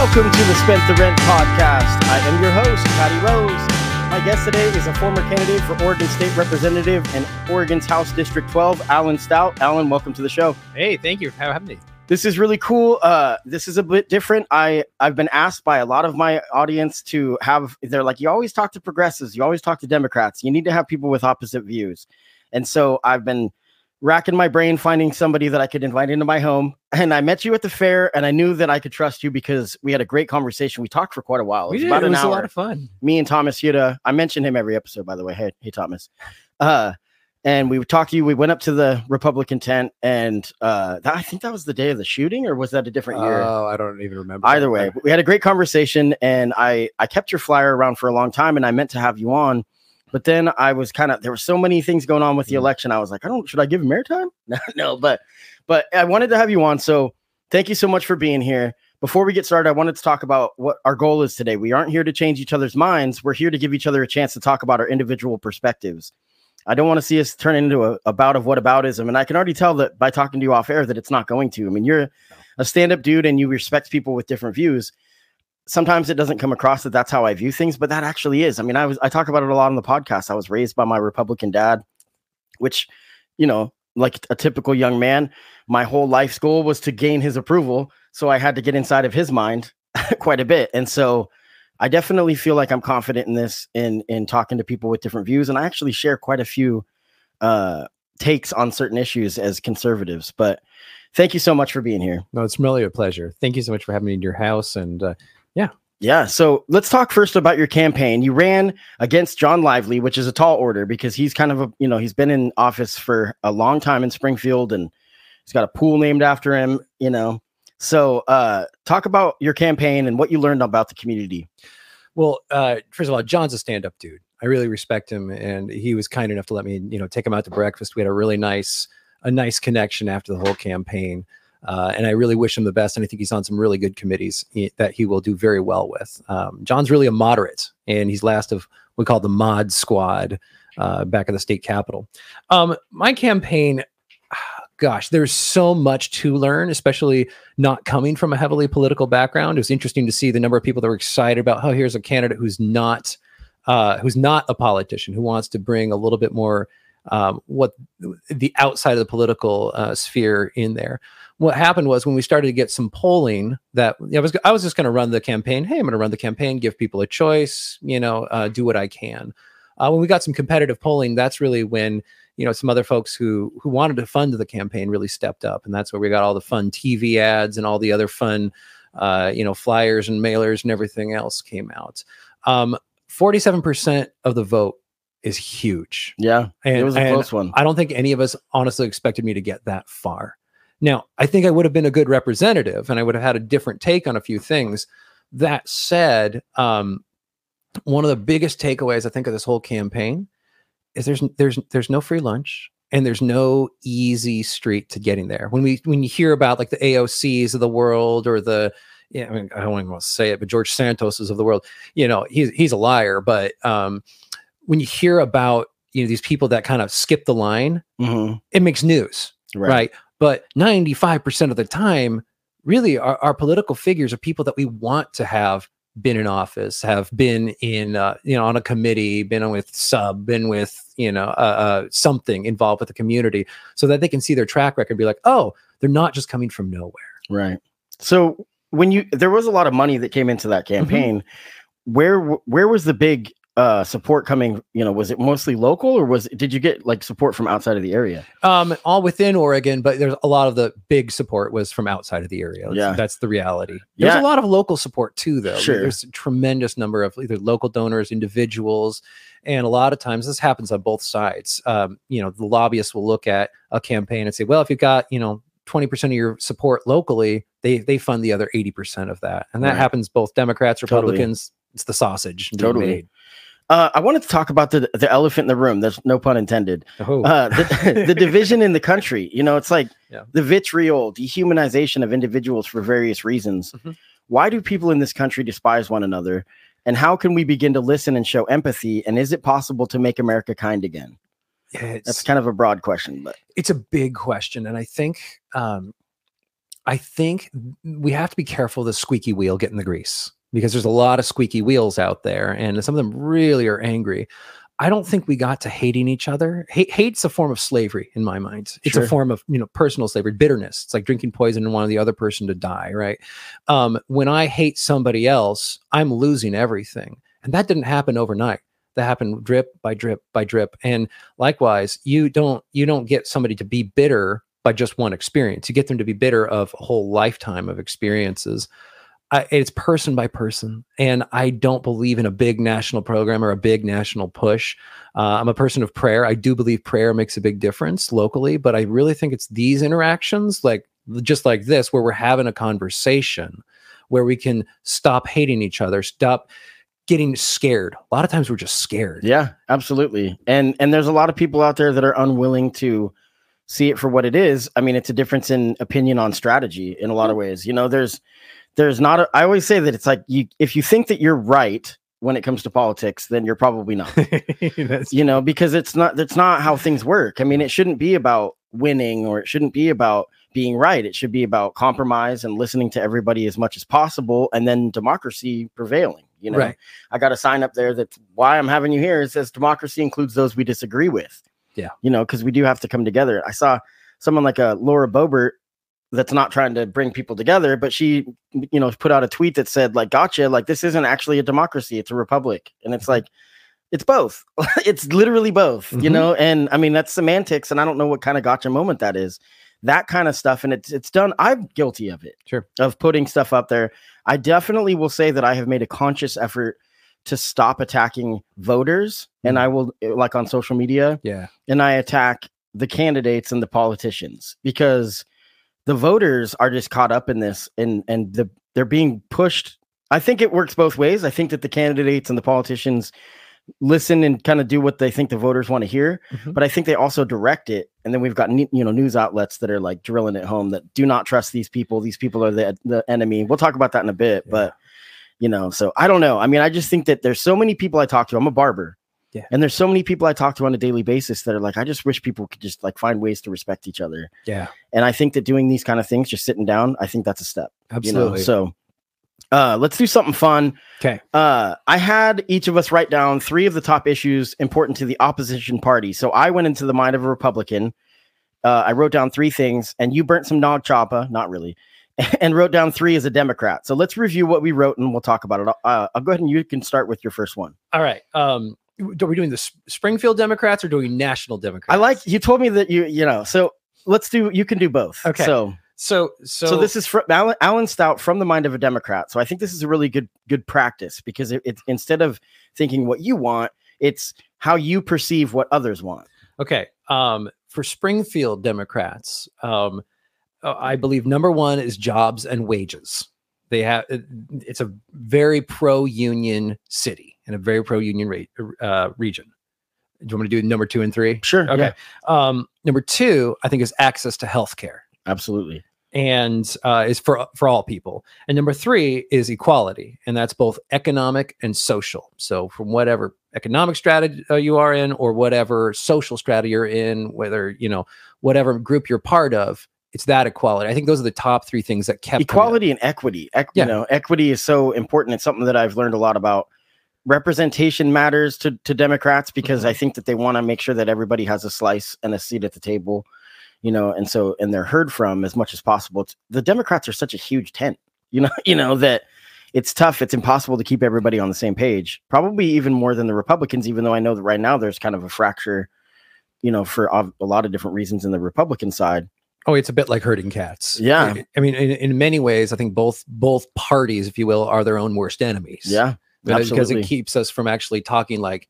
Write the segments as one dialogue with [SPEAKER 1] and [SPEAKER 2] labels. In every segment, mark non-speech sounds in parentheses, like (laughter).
[SPEAKER 1] Welcome to the Spent the Rent podcast. I am your host, Patty Rose. My guest today is a former candidate for Oregon State Representative and Oregon's House District 12, Alan Stout. Alan, welcome to the show.
[SPEAKER 2] Hey, thank you for having me.
[SPEAKER 1] This is really cool. Uh, this is a bit different. I I've been asked by a lot of my audience to have. They're like, you always talk to progressives, you always talk to Democrats. You need to have people with opposite views, and so I've been racking my brain finding somebody that I could invite into my home. And I met you at the fair, and I knew that I could trust you because we had a great conversation. We talked for quite a while.
[SPEAKER 2] We
[SPEAKER 1] was
[SPEAKER 2] did.
[SPEAKER 1] about
[SPEAKER 2] It
[SPEAKER 1] an
[SPEAKER 2] was a lot of fun.
[SPEAKER 1] Me and Thomas Yuta. I mention him every episode, by the way. Hey, hey, Thomas. Uh, and we talked to you. We went up to the Republican tent, and uh, that, I think that was the day of the shooting, or was that a different year?
[SPEAKER 2] Oh, I don't even remember.
[SPEAKER 1] Either way, we had a great conversation, and I I kept your flyer around for a long time, and I meant to have you on, but then I was kind of there were so many things going on with the
[SPEAKER 2] Mhm.
[SPEAKER 1] election. I was like, I don't should I give him airtime? (laughs) No, no, but but I wanted to have you on, so thank you so much for being here. Before we get started, I wanted to talk about what our goal is today. We aren't here to change each other's minds. We're here to give each other a chance to talk about our individual perspectives. I don't want to see us turn into a, a bout of whataboutism. And I can already tell that by talking to you off air that it's not going to. I mean, you're a stand up dude and you respect people with different views. Sometimes it doesn't come across that that's how I view things, but that actually is. I mean, I was I talk about it a lot on the podcast. I was raised by my Republican dad, which, you know, like a typical young man, my whole life's goal was to gain his approval. So I had to get inside of his mind (laughs) quite a bit. And so I definitely feel like I'm confident in this in in talking to people with different views. And I actually share quite a few uh takes on certain issues as conservatives. But thank you so much for being here.
[SPEAKER 2] No, it's really a pleasure. Thank you so much for having me in your house. And uh,
[SPEAKER 1] Yeah. Yeah. So let's talk first about your campaign. You ran against John Lively, which is a tall order because he's kind of a, you know, he's been in office for a long time in Springfield and he's got a pool named after him, you know. So uh talk about your campaign and what you learned about the community.
[SPEAKER 2] well, uh, first of all, John's a stand-up dude. I really respect him, and he was kind enough to let me, you know, take him out to breakfast. We had a really nice, a nice connection after the whole campaign. Uh, and I really wish him the best. And I think he's on some really good committees he- that he will do very well with. Um, John's really a moderate, and he's last of what we call the Mod Squad uh, back at the state capitol. Um, my campaign, (sighs) gosh, there's so much to learn, especially not coming from a heavily political background. It was interesting to see the number of people that were excited about, oh, here's a candidate who's not uh, who's not a politician, who wants to bring a little bit more um, what the outside of the political uh, sphere in there. What happened was when we started to get some polling that I was I was just going to run the campaign. Hey, I'm going to run the campaign, give people a choice, you know, uh, do what I can. Uh, when we got some competitive polling, that's really when you know some other folks who who wanted to fund the campaign really stepped up, and that's where we got all the fun TV ads and all the other fun, uh, you know, flyers and mailers and everything else came out. Um, Forty-seven percent of the vote is huge.
[SPEAKER 1] Yeah.
[SPEAKER 2] And,
[SPEAKER 1] it was a close one.
[SPEAKER 2] I don't think any of us honestly expected me to get that far. Now, I think I would have been a good representative and I would have had a different take on a few things. That said, um, one of the biggest takeaways I think of this whole campaign is there's there's there's no free lunch and there's no easy street to getting there. When we when you hear about like the AOCs of the world or the yeah, I mean, I don't even want to say it, but George Santos is of the world, you know, he's he's a liar. But um, when you hear about you know these people that kind of skip the line,
[SPEAKER 1] Mhm.
[SPEAKER 2] it makes news, right? But 95% of the time, really, our, our political figures are people that we want to have been in office, have been in, uh, you know, on a committee, been on with sub, been with, you know, uh, uh, something involved with the community, so that they can see their track record, and be like, oh, they're not just coming from nowhere.
[SPEAKER 1] Right. So when you there was a lot of money that came into that campaign. Where where was the big uh support coming? You know, was it mostly local or was did you get like support from outside of the area?
[SPEAKER 2] Um, all within Oregon, but there's a lot of the big support was from outside of the area. That's-
[SPEAKER 1] Yeah.
[SPEAKER 2] that's the reality. There's
[SPEAKER 1] Yeah.
[SPEAKER 2] a lot of local support too, though.
[SPEAKER 1] Sure.
[SPEAKER 2] There's a tremendous number of either local donors, individuals, and a lot of times this happens on both sides. Um, you know, the lobbyists will look at a campaign and say, well, if you've got, you know, 20% of your support locally, they they fund the other 80% of that. And that
[SPEAKER 1] Right.
[SPEAKER 2] happens both Democrats,
[SPEAKER 1] Totally.
[SPEAKER 2] Republicans. It's the sausage.
[SPEAKER 1] Totally.
[SPEAKER 2] made.
[SPEAKER 1] Uh, I wanted to talk about the the elephant in the room. There's no pun intended.
[SPEAKER 2] Oh,
[SPEAKER 1] Uh, the, (laughs) the division in the country. You know, it's like
[SPEAKER 2] Yeah.
[SPEAKER 1] the vitriol, dehumanization of individuals for various reasons.
[SPEAKER 2] Mhm.
[SPEAKER 1] Why do people in this country despise one another? And how can we begin to listen and show empathy? And is it possible to make America kind again?
[SPEAKER 2] it's,
[SPEAKER 1] That's kind of a broad question, but
[SPEAKER 2] it's a big question and i think um i think we have to be careful the squeaky wheel getting the grease because there's a lot of squeaky wheels out there and some of them really are angry. I don't think we got to hating each other. Hate, hate's a form of slavery in my mind. It's
[SPEAKER 1] Sure.
[SPEAKER 2] a form of you know personal slavery bitterness. It's like drinking poison and wanting the other person to die right? Um when i hate somebody else i'm losing everything and that didn't happen overnight. That happened drip by drip by drip and likewise you don't you don't get somebody to be bitter by just one experience. You get them to be bitter of a whole lifetime of experiences I, it's person by person and i don't believe in a big national program or a big national push uh, i'm a person of prayer i do believe prayer makes a big difference locally but i really think it's these interactions like just like this where we're having a conversation where we can stop hating each other stop getting scared a lot of times we're just scared
[SPEAKER 1] yeah, absolutely. And and there's a lot of people out there that are unwilling to see it for what it is. I mean, it's a difference in opinion on strategy in a lot of ways. You know, there's there's not a, I always say that it's like you if you think that you're right when it comes to politics, then you're probably not. (laughs) You know, because it's not that's not how things work. I mean, it shouldn't be about winning or it shouldn't be about being right. It should be about compromise and listening to everybody as much as possible and then democracy prevailing. You know,
[SPEAKER 2] Right.
[SPEAKER 1] I got a sign up there that's why I'm having you here. It says democracy includes those we disagree with.
[SPEAKER 2] Yeah.
[SPEAKER 1] You know, because we do have to come together. I saw someone like a Lauren Boebert that's not trying to bring people together, but she, you know, put out a tweet that said, like, gotcha, like this isn't actually a democracy, it's a republic. And it's like, it's both. (laughs) it's literally both, you
[SPEAKER 2] Mhm.
[SPEAKER 1] know. And I mean, that's semantics, and I don't know what kind of gotcha moment that is. That kind of stuff, and it's it's done. I'm guilty of it.
[SPEAKER 2] Sure.
[SPEAKER 1] Of putting stuff up there. I definitely will say that I have made a conscious effort to stop attacking voters, and
[SPEAKER 2] Mhm.
[SPEAKER 1] I will eh, like on social media,
[SPEAKER 2] yeah
[SPEAKER 1] and I attack the candidates and the politicians because the voters are just caught up in this, and and the they're being pushed. I think it works both ways. I think that the candidates and the politicians listen and kind of do what they think the voters want to hear
[SPEAKER 2] Mhm.
[SPEAKER 1] but i think they also direct it and then we've got you know news outlets that are like drilling it home that do not trust these people these people are the, the enemy we'll talk about that in a bit
[SPEAKER 2] Yeah.
[SPEAKER 1] but you know so i don't know i mean i just think that there's so many people i talk to i'm a barber
[SPEAKER 2] Yeah.
[SPEAKER 1] and there's so many people i talk to on a daily basis that are like i just wish people could just like find ways to respect each other
[SPEAKER 2] yeah
[SPEAKER 1] and i think that doing these kind of things just sitting down i think that's a step
[SPEAKER 2] absolutely
[SPEAKER 1] you know so uh let's do something fun
[SPEAKER 2] okay
[SPEAKER 1] uh, I had each of us write down three of the top issues important to the opposition party. So I went into the mind of a Republican. Uh, I wrote down three things, and you burnt some Nag Champa, not really, (laughs) and wrote down three as a Democrat. So let's review what we wrote, and we'll talk about it. Uh, I'll go ahead and you can start with your first one.
[SPEAKER 2] all right um are we doing the springfield democrats or doing national democrats
[SPEAKER 1] I like you told me that you you know. So let's do. You can do both.
[SPEAKER 2] Okay.
[SPEAKER 1] So
[SPEAKER 2] so so
[SPEAKER 1] so, this is from Alan, Alan Stout from the mind of a Democrat. So I think this is a really good good practice because it, it's instead of thinking what you want, it's how you perceive what others want.
[SPEAKER 2] Okay. Um, for Springfield Democrats, um, uh, I believe number one is jobs and wages. They have it's a very pro-union city and a very pro-union rate uh, region. Do you want me to do number two and three?
[SPEAKER 1] Sure.
[SPEAKER 2] Okay.
[SPEAKER 1] Yeah,
[SPEAKER 2] Um, number two, I think, is access to health care
[SPEAKER 1] absolutely.
[SPEAKER 2] and uh, is for for all people. And number three is equality, and that's both economic and social. So from whatever economic strategy uh, you are in, or whatever social strata you're in, whether you know whatever group you're part of, it's that equality. I think those are the top three things that kept.
[SPEAKER 1] Equality and equity. Equ-
[SPEAKER 2] Yeah.
[SPEAKER 1] You know, equity is so important. It's something that I've learned a lot about. Representation matters to, to Democrats because
[SPEAKER 2] Mhm.
[SPEAKER 1] I think that they want to make sure that everybody has a slice and a seat at the table, you know, and so and they're heard from as much as possible. It's- the Democrats are such a huge tent. (laughs) You know, you know that it's tough. It's impossible to keep everybody on the same page. Probably even more than the Republicans, even though I know that right now there's kind of a fracture, you know, for a a lot of different reasons in the Republican side.
[SPEAKER 2] Oh, it's a bit like herding cats.
[SPEAKER 1] Yeah.
[SPEAKER 2] I- I mean, in, in many ways, I think both both parties, if you will, are their own worst enemies.
[SPEAKER 1] Yeah,
[SPEAKER 2] because it keeps us from actually talking like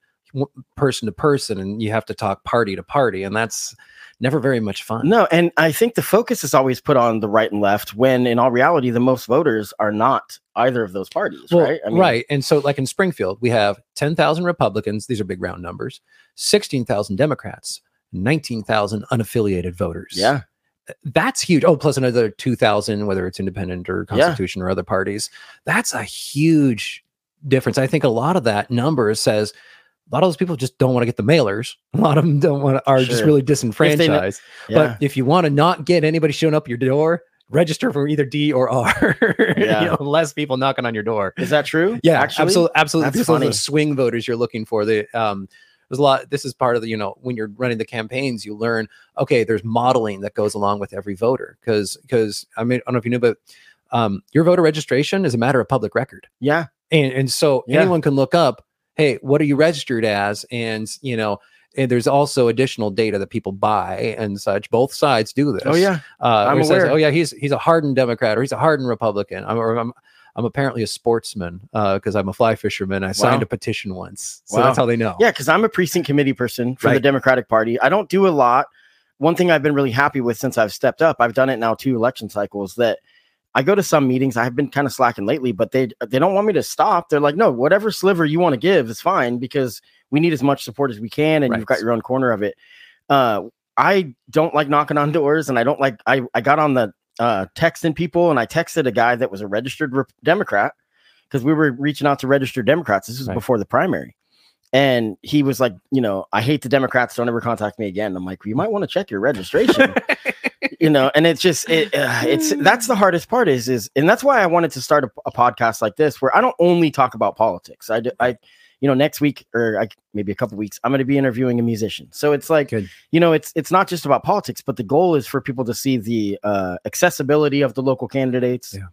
[SPEAKER 2] person to person, and you have to talk party to party, and that's never very much fun.
[SPEAKER 1] No, and I think the focus is always put on the right and left when in all reality the most voters are not either of those parties,
[SPEAKER 2] Well,
[SPEAKER 1] right?
[SPEAKER 2] right. And so, like in Springfield, we have 10,000 Republicans. These are big round numbers, 16,000 Democrats, 19,000 unaffiliated voters.
[SPEAKER 1] Yeah.
[SPEAKER 2] That's huge. Oh, plus another 2,000, whether it's independent or
[SPEAKER 1] Yeah.
[SPEAKER 2] Constitution or other parties. That's a huge difference. I think a lot of that number says a lot of those people just don't want to get the mailers. (laughs) A lot of them don't want to, are just really disenfranchised.
[SPEAKER 1] Yeah.
[SPEAKER 2] But if you want to not get anybody showing up your door, register for either D or R. (laughs)
[SPEAKER 1] Yeah.
[SPEAKER 2] you know, less people knocking on your door.
[SPEAKER 1] is that true?
[SPEAKER 2] Yeah,
[SPEAKER 1] actually,
[SPEAKER 2] absolutely, absolutely.
[SPEAKER 1] That's funny.
[SPEAKER 2] the swing voters you're looking for. The um, there's a lot. This is part of the you know when you're running the campaigns, you learn okay. There's modeling that goes along with every voter because because I mean I don't know if you knew, but um, your voter registration is a matter of public record,
[SPEAKER 1] Yeah,
[SPEAKER 2] and and so
[SPEAKER 1] Yeah.
[SPEAKER 2] anyone can look up, hey, what are you registered as, and you know. And there's also additional data that people buy and such. Both sides do this.
[SPEAKER 1] Oh yeah,
[SPEAKER 2] Uh,
[SPEAKER 1] I'm
[SPEAKER 2] it says,
[SPEAKER 1] aware.
[SPEAKER 2] oh yeah, he's he's a hardened Democrat or he's a hardened Republican. I'm, or I'm I'm apparently a sportsman because I'm a fly fisherman. I signed a petition once, so
[SPEAKER 1] Wow.
[SPEAKER 2] that's how they know.
[SPEAKER 1] yeah. Because I'm a precinct committee person for the Democratic Party. I don't do a lot. One thing I've been really happy with since I've stepped up, I've done it now two election cycles. That I go to some meetings. I've been kind of slacking lately, but they they don't want me to stop. They're like, no, whatever sliver you want to give is fine because we need as much support as we can, and you've got your own corner of it. Uh, I don't like knocking on doors, and I don't like. I I got on the uh, texting people, and I texted a guy that was a registered Rep- Democrat because we were reaching out to registered Democrats. This was
[SPEAKER 2] Right.
[SPEAKER 1] before the primary. And he was like, you know, I hate the Democrats. Don't ever contact me again. I'm like, you might want to check your registration, (laughs) you know. And it's just, it, uh, it's that's the hardest part is, is, and that's why I wanted to start a, a podcast like this where I don't only talk about politics. I, do, I, you know, next week or I, maybe a couple weeks, I'm going to be interviewing a musician. So it's like,
[SPEAKER 2] Good.
[SPEAKER 1] you know, it's it's not just about politics, but the goal is for people to see the uh, accessibility of the local candidates,
[SPEAKER 2] Yeah.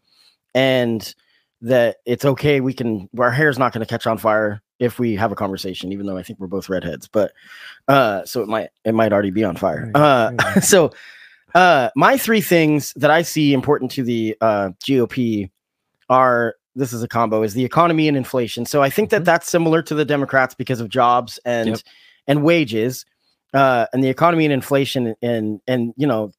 [SPEAKER 1] and that it's okay. We can our hair's not going to catch on fire if we have a conversation, even though I think we're both redheads. But uh, so it might it might already be on fire. Uh, (laughs) so uh, my three things that I see important to the uh, GOP are this is a combo is the economy and inflation. So I think that
[SPEAKER 2] Mhm.
[SPEAKER 1] that's similar to the Democrats because of jobs and
[SPEAKER 2] Yep.
[SPEAKER 1] and wages uh, and the economy and inflation and and you know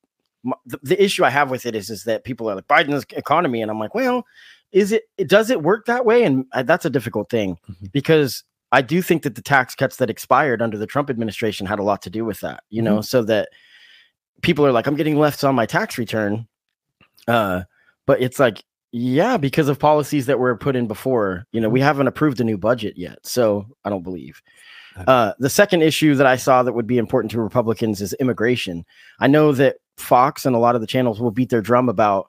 [SPEAKER 1] the, the issue I have with it is is that people are like Biden's economy and I'm like well is it, does it work that way and uh, that's a difficult thing
[SPEAKER 2] Mhm.
[SPEAKER 1] because I do think that the tax cuts that expired under the Trump administration had a lot to do with that you know so that people are like I'm getting left on my tax return uh but it's like yeah because of policies that were put in before you know we haven't approved a new budget yet so I don't believe uh, the second issue that I saw that would be important to Republicans is immigration. I know that Fox and a lot of the channels will beat their drum about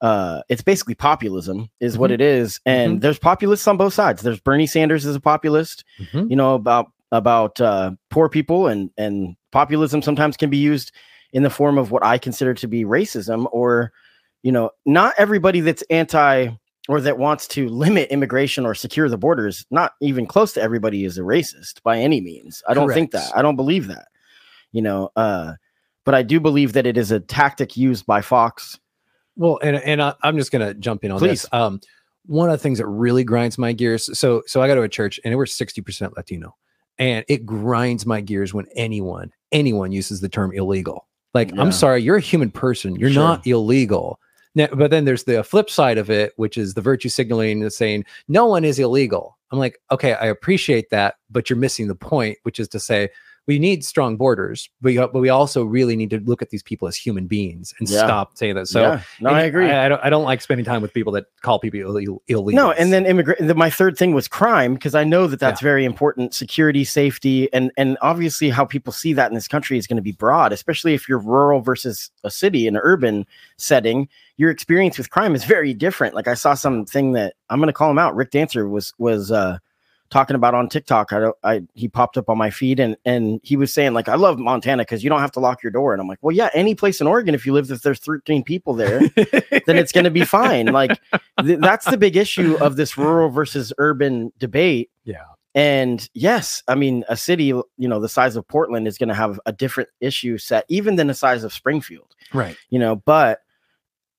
[SPEAKER 1] uh, it's basically populism, is what
[SPEAKER 2] Mhm.
[SPEAKER 1] it is, and there's populists on both sides. There's Bernie Sanders is a populist,
[SPEAKER 2] Mhm.
[SPEAKER 1] you know about about uh, poor people, and and populism sometimes can be used in the form of what I consider to be racism, or you know, not everybody that's anti or that wants to limit immigration or secure the borders, not even close to everybody is a racist by any means. I don't think that. I don't believe that. You know, uh, but I do believe that it is a tactic used by Fox.
[SPEAKER 2] Well, and and I, I'm just gonna jump in on
[SPEAKER 1] Please.
[SPEAKER 2] this. Um, one of the things that really grinds my gears. So so I go to a church and we're 60% Latino, and it grinds my gears when anyone anyone uses the term illegal. Like
[SPEAKER 1] Yeah.
[SPEAKER 2] I'm sorry, you're a human person. You're
[SPEAKER 1] Sure.
[SPEAKER 2] not illegal. Now, but then there's the flip side of it, which is the virtue signaling and saying no one is illegal. I'm like, okay, I appreciate that, but you're missing the point, which is to say we need strong borders, but, you- but we also really need to look at these people as human beings and
[SPEAKER 1] Yeah.
[SPEAKER 2] stop saying that. So
[SPEAKER 1] yeah, no, I agree.
[SPEAKER 2] I, I don't. I don't like spending time with people that call people Ill- illegal.
[SPEAKER 1] No, and then immigrant. My third thing was crime because I know that that's very important. Security, safety, and and obviously how people see that in this country is going to be broad, especially if you're rural versus a city, an urban setting. Your experience with crime is very different. Like I saw something that I'm going to call him out. Rick Dancer was was uh, talking about on TikTok. I. I he popped up on my feed and and he was saying like I love Montana because you don't have to lock your door. And I'm like, well, yeah, any place in Oregon if you live if there's 13 people there, (laughs) then it's going to be fine. Like th- that's the big issue of this rural versus urban debate.
[SPEAKER 2] Yeah.
[SPEAKER 1] And yes, I mean a city, you know, the size of Portland is going to have a different issue set even than the size of Springfield.
[SPEAKER 2] right.
[SPEAKER 1] You know, but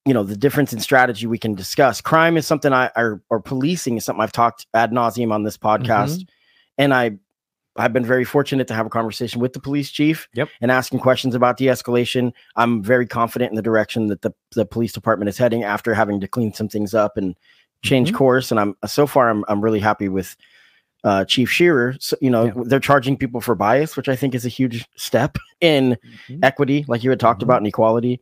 [SPEAKER 1] you know the difference in strategy we can discuss. Crime is something I or, or policing is something I've talked ad nauseum on this podcast, and I I've been very fortunate to have a conversation with the police chief
[SPEAKER 2] Yep.
[SPEAKER 1] and asking questions about de-escalation. I'm very confident in the direction that the, the police department is heading after having to clean some things up and change
[SPEAKER 2] Mhm.
[SPEAKER 1] course. And I'm so far I'm I'm really happy with uh, Chief Shearer. So, you know,
[SPEAKER 2] Yeah.
[SPEAKER 1] they're charging people for bias, which I think is a huge step in
[SPEAKER 2] Mhm.
[SPEAKER 1] equity, like you had talked
[SPEAKER 2] Mhm.
[SPEAKER 1] about, and equality.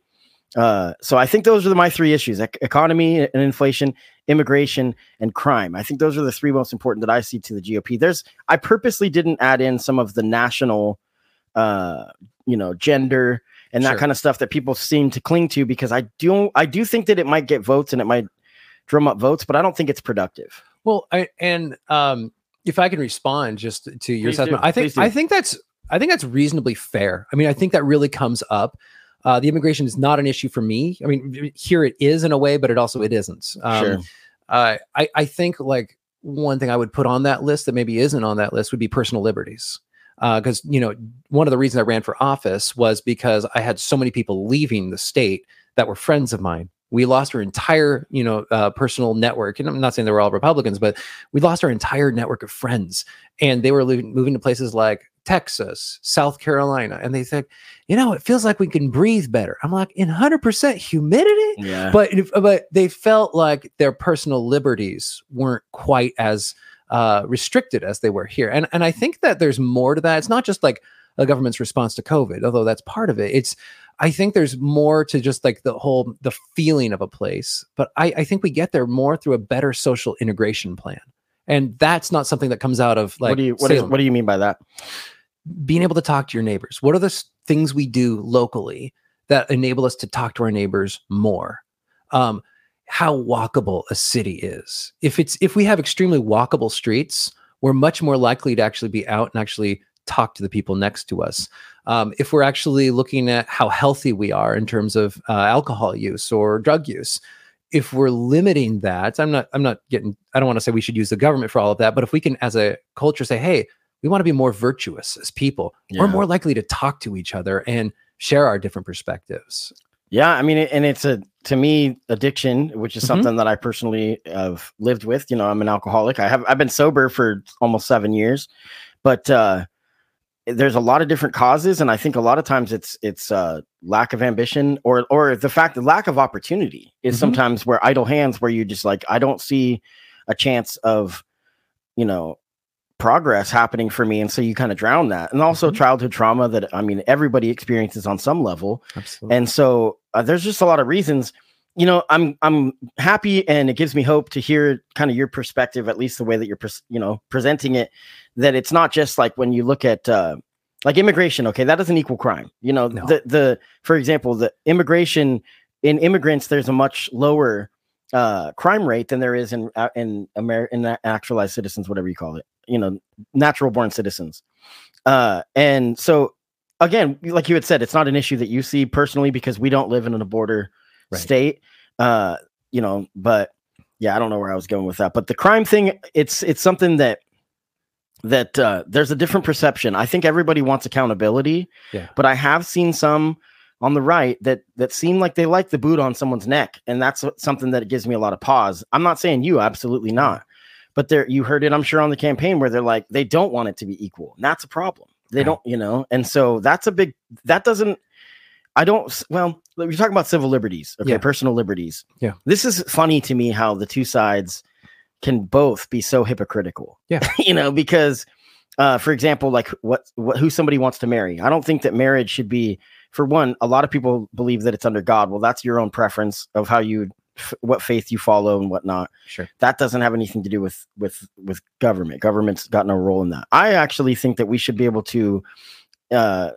[SPEAKER 1] Uh, so I think those are the, my three issues: ec- economy and inflation, immigration, and crime. I think those are the three most important that I see to the GOP. There's I purposely didn't add in some of the national, uh, you know, gender and that
[SPEAKER 2] Sure.
[SPEAKER 1] kind of stuff that people seem to cling to because I do I do think that it might get votes and it might drum up votes, but I don't think it's productive.
[SPEAKER 2] Well, I, and um, if I can respond just to your
[SPEAKER 1] Please do.
[SPEAKER 2] assessment, I think I think that's I think that's reasonably fair. I mean, I think that really comes up. Uh, the immigration is not an issue for me. I mean, here it is in a way, but it also it isn't. Um,
[SPEAKER 1] Sure.
[SPEAKER 2] uh, I I think like one thing I would put on that list that maybe isn't on that list would be personal liberties. Because you know, one of the reasons I ran for office was because I had so many people leaving the state that were friends of mine. We lost our entire, you know, uh, personal network, and I'm not saying they were all Republicans, but we lost our entire network of friends, and they were moving to places like Texas, South Carolina, and they said, you know, it feels like we can breathe better. I'm like, in 100% humidity,
[SPEAKER 1] Yeah.
[SPEAKER 2] but but they felt like their personal liberties weren't quite as uh, restricted as they were here, and and I think that there's more to that. It's not just like a government's response to COVID, although that's part of it. It's I think there's more to just like the whole the feeling of a place, but I, I think we get there more through a better social integration plan, and that's not something that comes out of like
[SPEAKER 1] what do you what, is, what do you mean by that?
[SPEAKER 2] being able to talk to your neighbors. What are the things we do locally that enable us to talk to our neighbors more? Um, how walkable a city is. If it's if we have extremely walkable streets, we're much more likely to actually be out and actually talk to the people next to us. Um, if we're actually looking at how healthy we are in terms of uh, alcohol use or drug use, if we're limiting that, I'm not I'm not getting I don't want to say we should use the government for all of that, but if we can as a culture say, hey, we want to be more virtuous as people, we're more likely to talk to each other and share our different perspectives.
[SPEAKER 1] Yeah, I mean, and it's a to me addiction, which is
[SPEAKER 2] Mhm.
[SPEAKER 1] something that I personally have lived with. You know, I'm an alcoholic. I have I've been sober for almost seven years, but uh, there's a lot of different causes, and I think a lot of times it's it's uh, lack of ambition or or the fact that lack of opportunity is
[SPEAKER 2] Mhm.
[SPEAKER 1] sometimes where idle hands, where you just like I don't see a chance of, you know, progress happening for me, and so you kind of drown that, and also
[SPEAKER 2] Mhm.
[SPEAKER 1] childhood trauma that I mean everybody experiences on some level.
[SPEAKER 2] Absolutely.
[SPEAKER 1] And so uh, there's just a lot of reasons. You know, I'm I'm happy, and it gives me hope to hear kind of your perspective, at least the way that you're pres- you know presenting it. That it's not just like when you look at uh, like immigration. Okay, that doesn't equal crime. You know,
[SPEAKER 2] No.
[SPEAKER 1] the the for example, the immigration in immigrants, there's a much lower uh, crime rate than there is in uh, in Amer- in a- actualized citizens, whatever you call it. You know, natural born citizens. Uh, and so again, like you had said, it's not an issue that you see personally because we don't live in a border
[SPEAKER 2] Right.
[SPEAKER 1] state. Uh, you know, but yeah, I don't know where I was going with that. But the crime thing, it's it's something that that uh, there's a different perception. I think everybody wants accountability.
[SPEAKER 2] Yeah.
[SPEAKER 1] But I have seen some on the right that that seem like they like the boot on someone's neck, and that's something that gives me a lot of pause. I'm not saying you, absolutely not. But there, you heard it, I'm sure, on the campaign where they're like they don't want it to be equal. And that's a problem. They
[SPEAKER 2] Right.
[SPEAKER 1] don't, you know, and so that's a big. That doesn't. I don't. Well, you're talking about civil liberties, okay,
[SPEAKER 2] Yeah.
[SPEAKER 1] personal liberties.
[SPEAKER 2] Yeah.
[SPEAKER 1] This is funny to me how the two sides can both be so hypocritical.
[SPEAKER 2] Yeah. (laughs)
[SPEAKER 1] you know, because, uh, for example, like what, what who somebody wants to marry. I don't think that marriage should be. For one, a lot of people believe that it's under God. Well, that's your own preference of how you, f- what faith you follow and whatnot
[SPEAKER 2] Sure.
[SPEAKER 1] that doesn't have anything to do with with with government government's got no role in that i actually think that we should be able to uh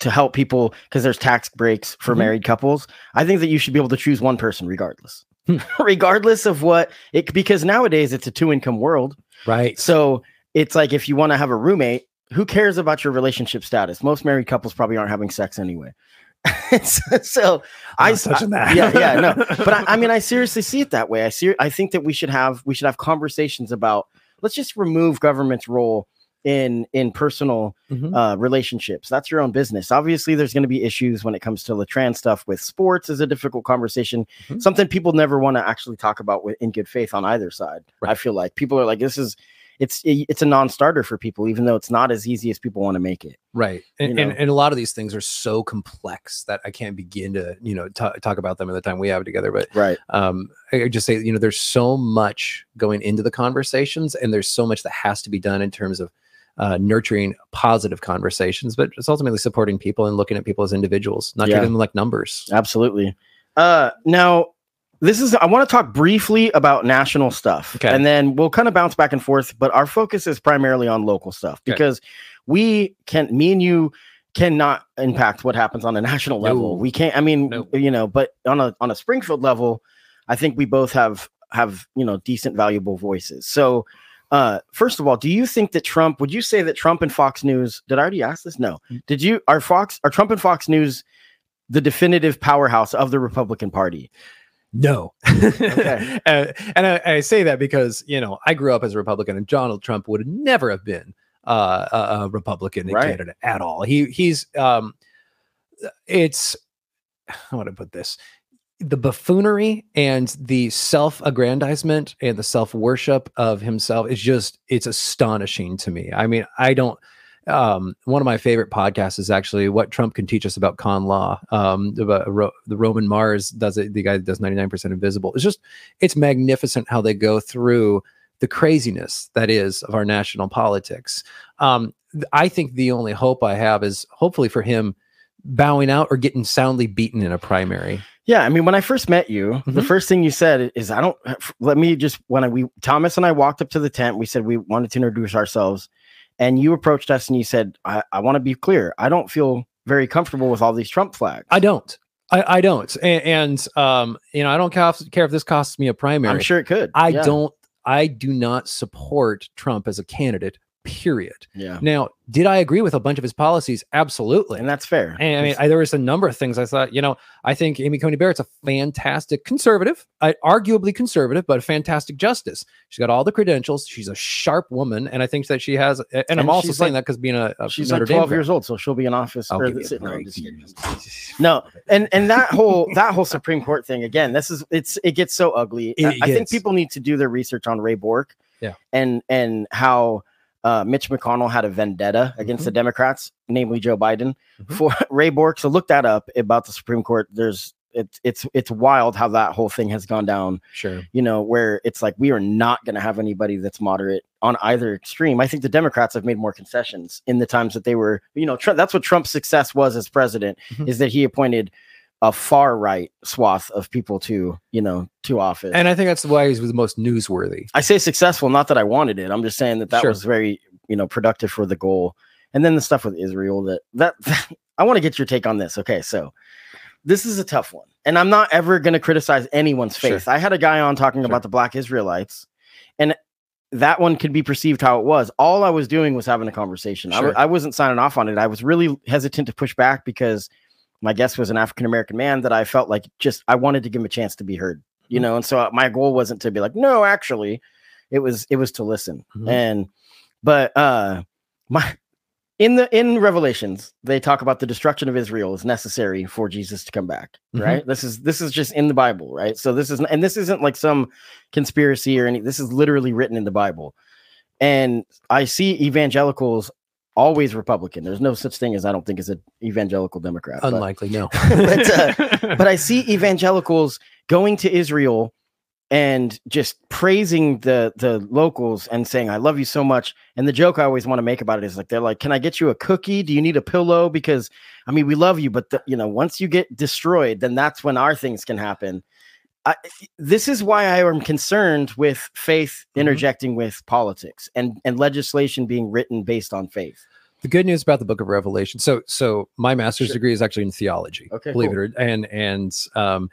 [SPEAKER 1] to help people because there's tax breaks for
[SPEAKER 2] Mhm.
[SPEAKER 1] married couples i think that you should be able to choose one person regardless
[SPEAKER 2] Hmm. (laughs)
[SPEAKER 1] regardless of what it because nowadays it's a two income world
[SPEAKER 2] Right.
[SPEAKER 1] So it's like if you want to have a roommate, who cares about your relationship status? Most married couples probably aren't having sex anyway. (laughs) so, so I
[SPEAKER 2] that.
[SPEAKER 1] yeah, yeah, no. (laughs) But I, I mean, I seriously see it that way. I see. I think that we should have we should have conversations about. Let's just remove government's role in in personal
[SPEAKER 2] Mhm.
[SPEAKER 1] uh, relationships. That's your own business. Obviously, there's going to be issues when it comes to the trans stuff. With sports, is a difficult conversation.
[SPEAKER 2] Mhm.
[SPEAKER 1] Something people never want to actually talk about with, in good faith on either side. I feel like people are like, this is it's it's a non-starter for people, even though it's not as easy as people want to make it.
[SPEAKER 2] Right. And,
[SPEAKER 1] You
[SPEAKER 2] and,
[SPEAKER 1] know?
[SPEAKER 2] and a lot of these things are so complex that I can't begin to, you know, ta- talk about them in the time we have together. But
[SPEAKER 1] Right.
[SPEAKER 2] um, I just say, you know, there's so much going into the conversations and there's so much that has to be done in terms of uh, nurturing positive conversations, but it's ultimately supporting people and looking at people as individuals, not
[SPEAKER 1] Yeah.
[SPEAKER 2] treating them like numbers.
[SPEAKER 1] Absolutely. Uh, now, this is I want to talk briefly about national stuff,
[SPEAKER 2] Okay.
[SPEAKER 1] and then we'll kind of bounce back and forth. But our focus is primarily on local stuff
[SPEAKER 2] Okay.
[SPEAKER 1] because we can, me and you, cannot impact what happens on a national level.
[SPEAKER 2] No.
[SPEAKER 1] We can't. I mean,
[SPEAKER 2] No.
[SPEAKER 1] you know, but on a on a Springfield level, I think we both have have you know decent, valuable voices. So. Uh, first of all, do you think that Trump? Would you say that Trump and Fox News? Did I already ask this? No.
[SPEAKER 2] Mm.
[SPEAKER 1] Did you? Are Fox? Are Trump and Fox News the definitive powerhouse of the Republican Party.
[SPEAKER 2] No.
[SPEAKER 1] Okay. (laughs)
[SPEAKER 2] uh, and I, I say that because, you know, I grew up as a Republican and Donald Trump would never have been uh, a, a Republican in
[SPEAKER 1] Right.
[SPEAKER 2] Canada at all. He he's um it's how would I put this? The buffoonery and the self-aggrandizement and the self-worship of himself is just it's astonishing to me. I mean, I don't um, one of my favorite podcasts is actually what Trump can teach us about con law. Um, the, Ro- the Roman Mars does it. The guy that does 99% invisible. It's just, it's magnificent how they go through the craziness that is of our national politics. Um, I think the only hope I have is hopefully for him bowing out or getting soundly beaten in a primary.
[SPEAKER 1] Yeah, I mean, when I first met you, the
[SPEAKER 2] Mhm.
[SPEAKER 1] first thing you said is, "I don't." Let me just when I, we Thomas and I walked up to the tent, we said we wanted to introduce ourselves, and you approached us and you said, "I, I want to be clear. I don't feel very comfortable with all these Trump flags."
[SPEAKER 2] I don't. I, I don't. And, and um, you know, I don't care if, care if this costs me a primary.
[SPEAKER 1] I'm sure it could.
[SPEAKER 2] I
[SPEAKER 1] Yeah.
[SPEAKER 2] don't. I do not support Trump as a candidate. Period.
[SPEAKER 1] Yeah,
[SPEAKER 2] Now, did I agree with a bunch of his policies? Absolutely.
[SPEAKER 1] and that's fair.
[SPEAKER 2] And I mean, I, there was a number of things I thought, you know, I think Amy Coney Barrett's a fantastic conservative, I, arguably conservative, but a fantastic justice. She's got all the credentials. She's a sharp woman, and I think that she has. And, I'm also saying
[SPEAKER 1] like-
[SPEAKER 2] that because being a, a
[SPEAKER 1] She's
[SPEAKER 2] Notre
[SPEAKER 1] like 12
[SPEAKER 2] fan.
[SPEAKER 1] years old, so she'll be in office. Or
[SPEAKER 2] you
[SPEAKER 1] no, I'm
[SPEAKER 2] break.
[SPEAKER 1] just kidding. No, and and that whole that whole Supreme Court thing again. This is it's it gets so ugly.
[SPEAKER 2] It
[SPEAKER 1] I, I think people need to do their research on Ray Bork.
[SPEAKER 2] Yeah.
[SPEAKER 1] and and how uh, Mitch McConnell had a vendetta against the Democrats, namely Joe Biden,
[SPEAKER 2] Mhm.
[SPEAKER 1] for (laughs) Ray Bork. So look that up about the Supreme Court. There's it's it's it's wild how that whole thing has gone down.
[SPEAKER 2] Sure.
[SPEAKER 1] You know, where it's like we are not going to have anybody that's moderate on either extreme. I think the Democrats have made more concessions in the times that they were. You know, Trump, that's what Trump's success was as president
[SPEAKER 2] Mhm.
[SPEAKER 1] is that he appointed a far right swath of people to you know to office.
[SPEAKER 2] And I think that's why he was the most newsworthy.
[SPEAKER 1] I say successful, not that I wanted it. I'm just saying that that
[SPEAKER 2] Sure.
[SPEAKER 1] was very, you know, productive for the goal. And then the stuff with Israel that that (laughs) I want to get your take on this. Okay, so this is a tough one, and I'm not ever going to criticize anyone's
[SPEAKER 2] Sure.
[SPEAKER 1] faith. I had a guy on talking
[SPEAKER 2] Sure.
[SPEAKER 1] about the Black Israelites, and that one could be perceived how it was. All I was doing was having a conversation. I
[SPEAKER 2] Sure.
[SPEAKER 1] I wasn't signing off on it. I was really hesitant to push back because my guest was an African American man that I felt like just I wanted to give him a chance to be heard, you
[SPEAKER 2] Mhm.
[SPEAKER 1] know. And so uh, my goal wasn't to be like, no, actually, it was it was to listen.
[SPEAKER 2] Mhm.
[SPEAKER 1] And but uh my in the in Revelations they talk about the destruction of Israel is necessary for Jesus to come back.
[SPEAKER 2] Mhm.
[SPEAKER 1] Right. This is this is just in the Bible, right? So this is and this isn't like some conspiracy or any. This is literally written in the Bible. And I see evangelicals always Republican. There's no such thing as I don't think as an evangelical Democrat. but-
[SPEAKER 2] Unlikely, no. (laughs)
[SPEAKER 1] But, uh, (laughs) but I see evangelicals going to Israel and just praising the the locals and saying I love you so much. And the joke I always want to make about it is like they're like, "Can I get you a cookie? Do you need a pillow? Because I mean, we love you, but the, you know, once you get destroyed, then that's when our things can happen." I, this is why I am concerned with faith
[SPEAKER 2] Mhm.
[SPEAKER 1] interjecting with politics and and legislation being written based on faith.
[SPEAKER 2] the good news about the book of revelation so so my master's
[SPEAKER 1] Sure.
[SPEAKER 2] degree is actually in theology
[SPEAKER 1] Okay,
[SPEAKER 2] believe
[SPEAKER 1] cool.
[SPEAKER 2] it or and and um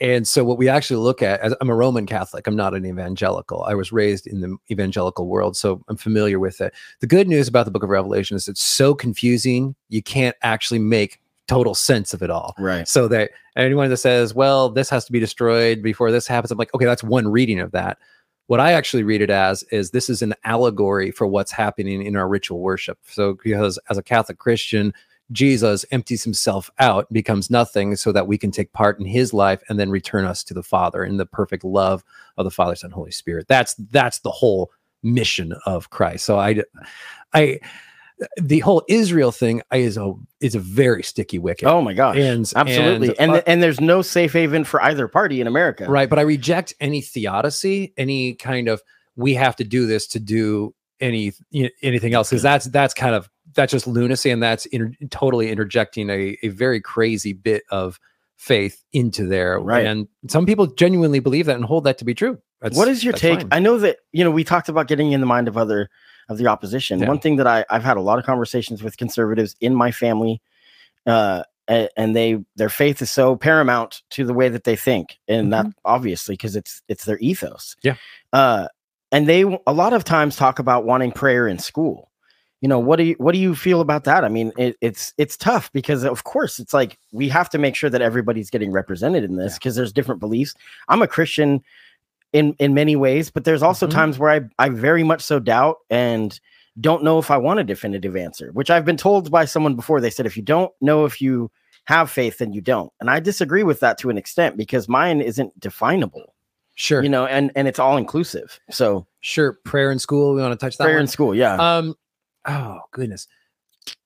[SPEAKER 2] and so what we actually look at as i'm a roman catholic i'm not an evangelical i was raised in the evangelical world so i'm familiar with it the good news about the book of revelation is it's so confusing you can't actually make total sense of it all.
[SPEAKER 1] Right.
[SPEAKER 2] so that anyone that says well this has to be destroyed before this happens i'm like okay that's one reading of that. What i actually read it as is this is an allegory for what's happening in our ritual worship. So because as a catholic christian jesus empties himself out becomes nothing so that we can take part in his life and then return us to the father in the perfect love of the father son holy spirit. That's that's the whole mission of christ. So i i the whole israel thing is a is a very sticky wicket
[SPEAKER 1] Oh my gosh.
[SPEAKER 2] and
[SPEAKER 1] Absolutely. And
[SPEAKER 2] uh,
[SPEAKER 1] and, there's no safe haven for either party in America.
[SPEAKER 2] right but i reject any theodicy any kind of we have to do this to do any you know, anything else because that's that's kind of that's just lunacy and that's inter- totally interjecting a, a very crazy bit of faith into there
[SPEAKER 1] Right.
[SPEAKER 2] and some people genuinely believe that and hold that to be true That's-
[SPEAKER 1] what is your take?
[SPEAKER 2] fine.
[SPEAKER 1] I know that you know we talked about getting in the mind of other of the opposition.
[SPEAKER 2] Yeah.
[SPEAKER 1] One thing that I I've had a lot of conversations with conservatives in my family, uh, and they their faith is so paramount to the way that they think, and that obviously because it's it's their ethos.
[SPEAKER 2] Mm-hmm. Yeah.
[SPEAKER 1] Uh, and they a lot of times talk about wanting prayer in school. You know what do you what do you feel about that? I mean, it, it's it's tough because of course it's like we have to make sure that everybody's getting represented in this
[SPEAKER 2] Yeah.
[SPEAKER 1] because there's different beliefs. I'm a Christian in in many ways but there's also
[SPEAKER 2] Mhm.
[SPEAKER 1] times where i i very much so doubt and don't know if i want a definitive answer which i've been told by someone before. They said if you don't know if you have faith then you don't. And i disagree with that to an extent because mine isn't definable
[SPEAKER 2] sure.
[SPEAKER 1] you know and and it's all inclusive. So
[SPEAKER 2] sure prayer in school we want to touch that
[SPEAKER 1] prayer
[SPEAKER 2] one?
[SPEAKER 1] in school yeah.
[SPEAKER 2] Um oh goodness.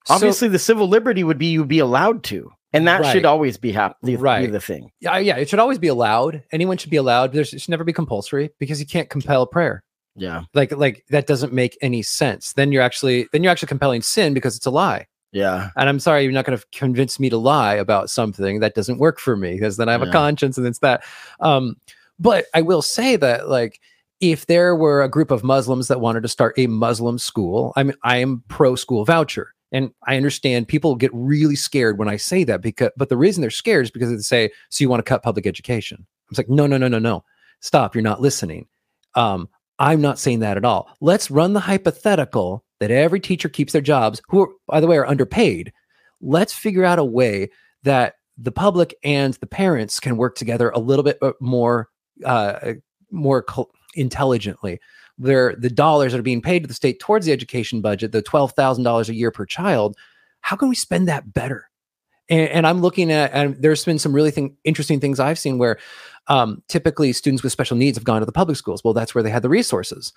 [SPEAKER 2] So-
[SPEAKER 1] obviously the civil liberty would be you'd be allowed to and that should always be hap- the, be
[SPEAKER 2] Right.
[SPEAKER 1] the thing.
[SPEAKER 2] Yeah yeah it should always be allowed. Anyone should be allowed. There's it should never be compulsory because you can't compel prayer.
[SPEAKER 1] Yeah.
[SPEAKER 2] Like like that doesn't make any sense. Then you're actually then you're actually compelling sin because it's a lie.
[SPEAKER 1] Yeah.
[SPEAKER 2] And i'm sorry you're not going to convince me to lie about something that doesn't work for me because then i have
[SPEAKER 1] Yeah.
[SPEAKER 2] a conscience and it's that. Um but i will say that like if there were a group of muslims that wanted to start a muslim school i'm i am pro school voucher and i understand people get really scared when i say that because but the reason they're scared is because they say so you want to cut public education? I'm like no no no no no. Stop you're not listening. Um i'm not saying that at all. Let's run the hypothetical that every teacher keeps their jobs who are, by the way are underpaid. Let's figure out a way that the public and the parents can work together a little bit uh, more uh, more col- intelligently The dollars that are being paid to the state towards the education budget the $12000 a year per child how can we spend that better? And, and i'm looking at and there's been some really thing, interesting things i've seen where um, typically students with special needs have gone to the public schools. Well that's where they had the resources.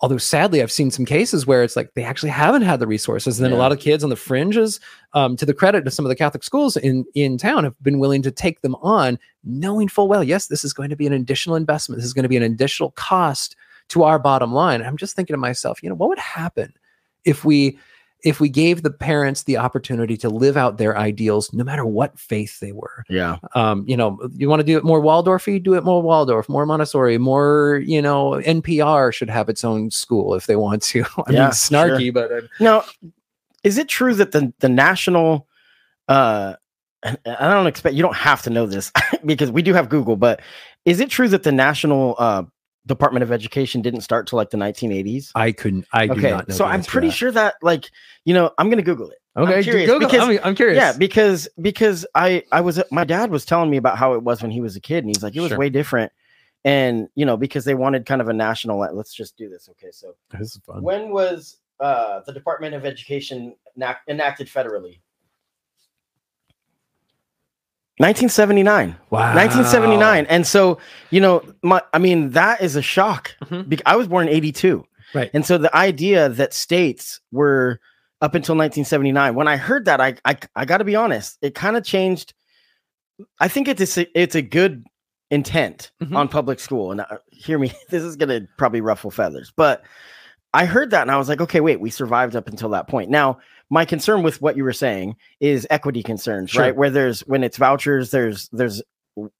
[SPEAKER 2] Although sadly i've seen some cases where it's like they actually haven't had the resources and then a lot of kids on the fringes um, to the credit of some of the catholic schools in in town have been willing to take them on knowing full well yes this is going to be an additional investment. This is going to be an additional cost to our bottom line i'm just thinking to myself you know what would happen if we if we gave the parents the opportunity to live out their ideals no matter what faith they were?
[SPEAKER 1] Yeah.
[SPEAKER 2] Um, you know, you want to do it more Waldorfy, do it more Waldorf, more Montessori, more, you know, NPR should have its own school if they want to. (laughs) I
[SPEAKER 1] Yeah,
[SPEAKER 2] mean, snarky, but uh,
[SPEAKER 1] Now, is it true that the the national uh I don't expect you don't have to know this (laughs) because we do have Google, but is it true that the national uh Department of Education didn't start till like the 1980s?
[SPEAKER 2] I couldn't, I do
[SPEAKER 1] Okay,
[SPEAKER 2] not know.
[SPEAKER 1] so I'm pretty
[SPEAKER 2] that.
[SPEAKER 1] sure that like you know I'm gonna Google it.
[SPEAKER 2] Okay,
[SPEAKER 1] curious
[SPEAKER 2] Google,
[SPEAKER 1] because-
[SPEAKER 2] I'm, I'm curious.
[SPEAKER 1] Yeah, because because I I was my dad was telling me about how it was when he was a kid, and he's like it was
[SPEAKER 2] Sure.
[SPEAKER 1] way different, and you know because they wanted kind of a national. Let's just do this, okay? So
[SPEAKER 2] this is fun.
[SPEAKER 1] when was uh, the Department of Education enac- enacted federally? 1979.
[SPEAKER 2] Wow.
[SPEAKER 1] 1979. And so, you know, my I mean, that is a shock.
[SPEAKER 2] Mhm.
[SPEAKER 1] Bec- I was born in 82.
[SPEAKER 2] Right.
[SPEAKER 1] And so the idea that states were up until 1979, when I heard that, I I, I got to be honest, it kind of changed. I think it's a, it's a good intent
[SPEAKER 2] Mhm.
[SPEAKER 1] on public school. And uh, hear me, (laughs) this is going to probably ruffle feathers, but I heard that and I was like, okay, wait, we survived up until that point. Now, my concern with what you were saying is equity concerns,
[SPEAKER 2] Sure.
[SPEAKER 1] right? Where there's when it's vouchers, there's there's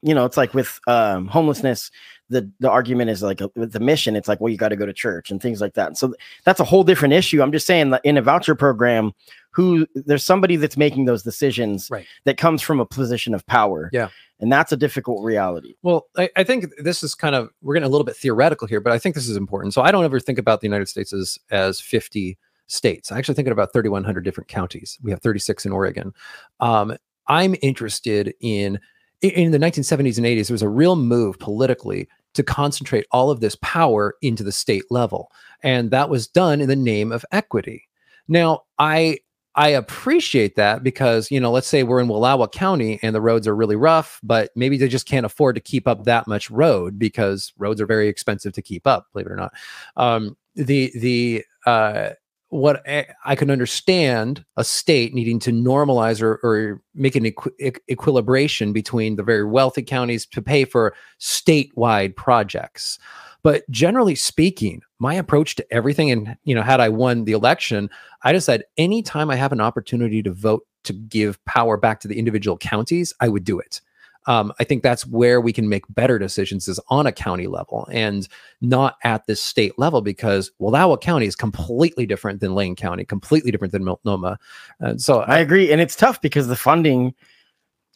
[SPEAKER 1] you know, it's like with um homelessness, the the argument is like a, with the mission it's like well you got to go to church and things like that and so that's a whole different issue i'm just saying that in a voucher program who there's somebody that's making those decisions
[SPEAKER 2] Right.
[SPEAKER 1] that comes from a position of power
[SPEAKER 2] Yeah.
[SPEAKER 1] and that's a difficult reality
[SPEAKER 2] Well, I, I think this is kind of we're getting a little bit theoretical here, but I think this is important. So I don't ever think about the United States as as 50 states. I actually think about 3,100 different counties. We have 36 in Oregon. Um, I'm interested in in- in the 1970s and 80s. There was a real move politically to concentrate all of this power into the state level, and that was done in the name of equity. Now, I I appreciate that because, you know, let's say we're in Wallowa County and the roads are really rough, but maybe they just can't afford to keep up that much road because roads are very expensive to keep up, believe it or not. Um, the, the, uh, what I, can understand a state needing to normalize or, or make an equ- equilibration between the very wealthy counties to pay for statewide projects. But generally speaking, my approach to everything, and you know, had I won the election, I just said anytime I have an opportunity to vote to give power back to the individual counties, I would do it. Um, I think that's where we can make better decisions is on a county level and not at this state level because Wallowa County is completely different than Lane County, completely different than Multnomah. And so,
[SPEAKER 1] i agree and it's tough because the funding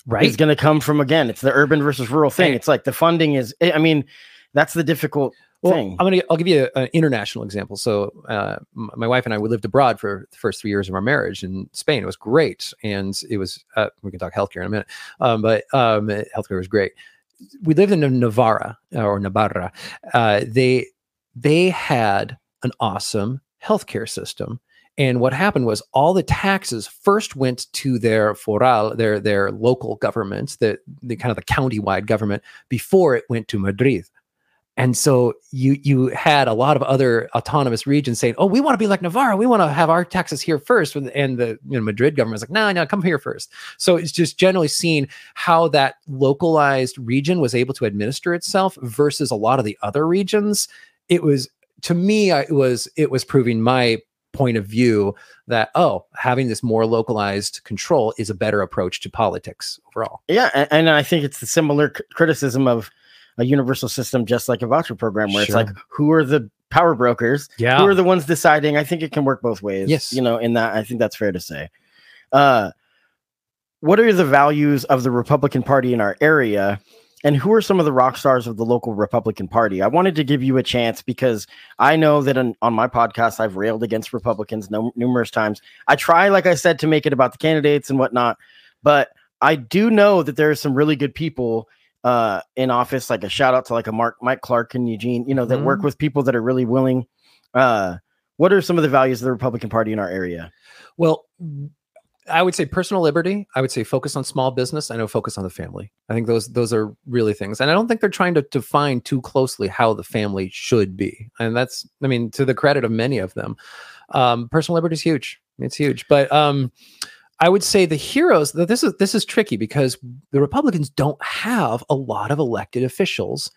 [SPEAKER 2] right,
[SPEAKER 1] is going to come from again it's the urban versus rural thing
[SPEAKER 2] Hey.
[SPEAKER 1] it's like the funding is i mean that's the difficult
[SPEAKER 2] Well,
[SPEAKER 1] thing
[SPEAKER 2] I'm gonna. I'll give you an international example. So, uh, my wife and I we lived abroad for the first three years of our marriage in Spain. It was great, and it was. Uh, we can talk healthcare in a minute, um, but um, healthcare was great. We lived in Navarra or Navarra. Uh, they they had an awesome healthcare system. And what happened was all the taxes first went to their foral, their their local government, the, the kind of the county-wide government, before it went to Madrid. And so you you had a lot of other autonomous regions saying, "Oh, we want to be like Navarra. We want to have our taxes here first. And the you know, Madrid government was like, "No, no, come here first. So it's just generally seeing how that localized region was able to administer itself versus a lot of the other regions. It was to me, it was it was proving my point of view that oh, having this more localized control is a better approach to politics overall.
[SPEAKER 1] Yeah, and, I think it's the similar c- criticism of a universal system, just like a voucher program, where
[SPEAKER 2] Sure.
[SPEAKER 1] it's like, who are the power brokers?
[SPEAKER 2] Yeah.
[SPEAKER 1] Who are the ones deciding? I think it can work both ways.
[SPEAKER 2] Yes.
[SPEAKER 1] you know, in that I think that's fair to say. Uh, what are the values of the Republican Party in our area? And who are some of the rock stars of the local Republican Party? I wanted to give you a chance because I know that on, on my podcast I've railed against Republicans no, numerous times. I try, like I said, to make it about the candidates and whatnot, but I do know that there are some really good people uh, in office. Like a shout out to like a Mark Mike Clark and Eugene, you know, that work
[SPEAKER 2] Mhm.
[SPEAKER 1] with people that are really willing. Uh, what are some of the values of the Republican Party in our area?
[SPEAKER 2] Well, I would say personal liberty. I would say focus on small business. I know focus on the family. I think those those are really things, and I don't think they're trying to define too closely how the family should be. And that's, I mean, to the credit of many of them, um, personal liberty is huge. It's huge, but um, I would say the heroes. th- This is this is tricky because the Republicans don't have a lot of elected officials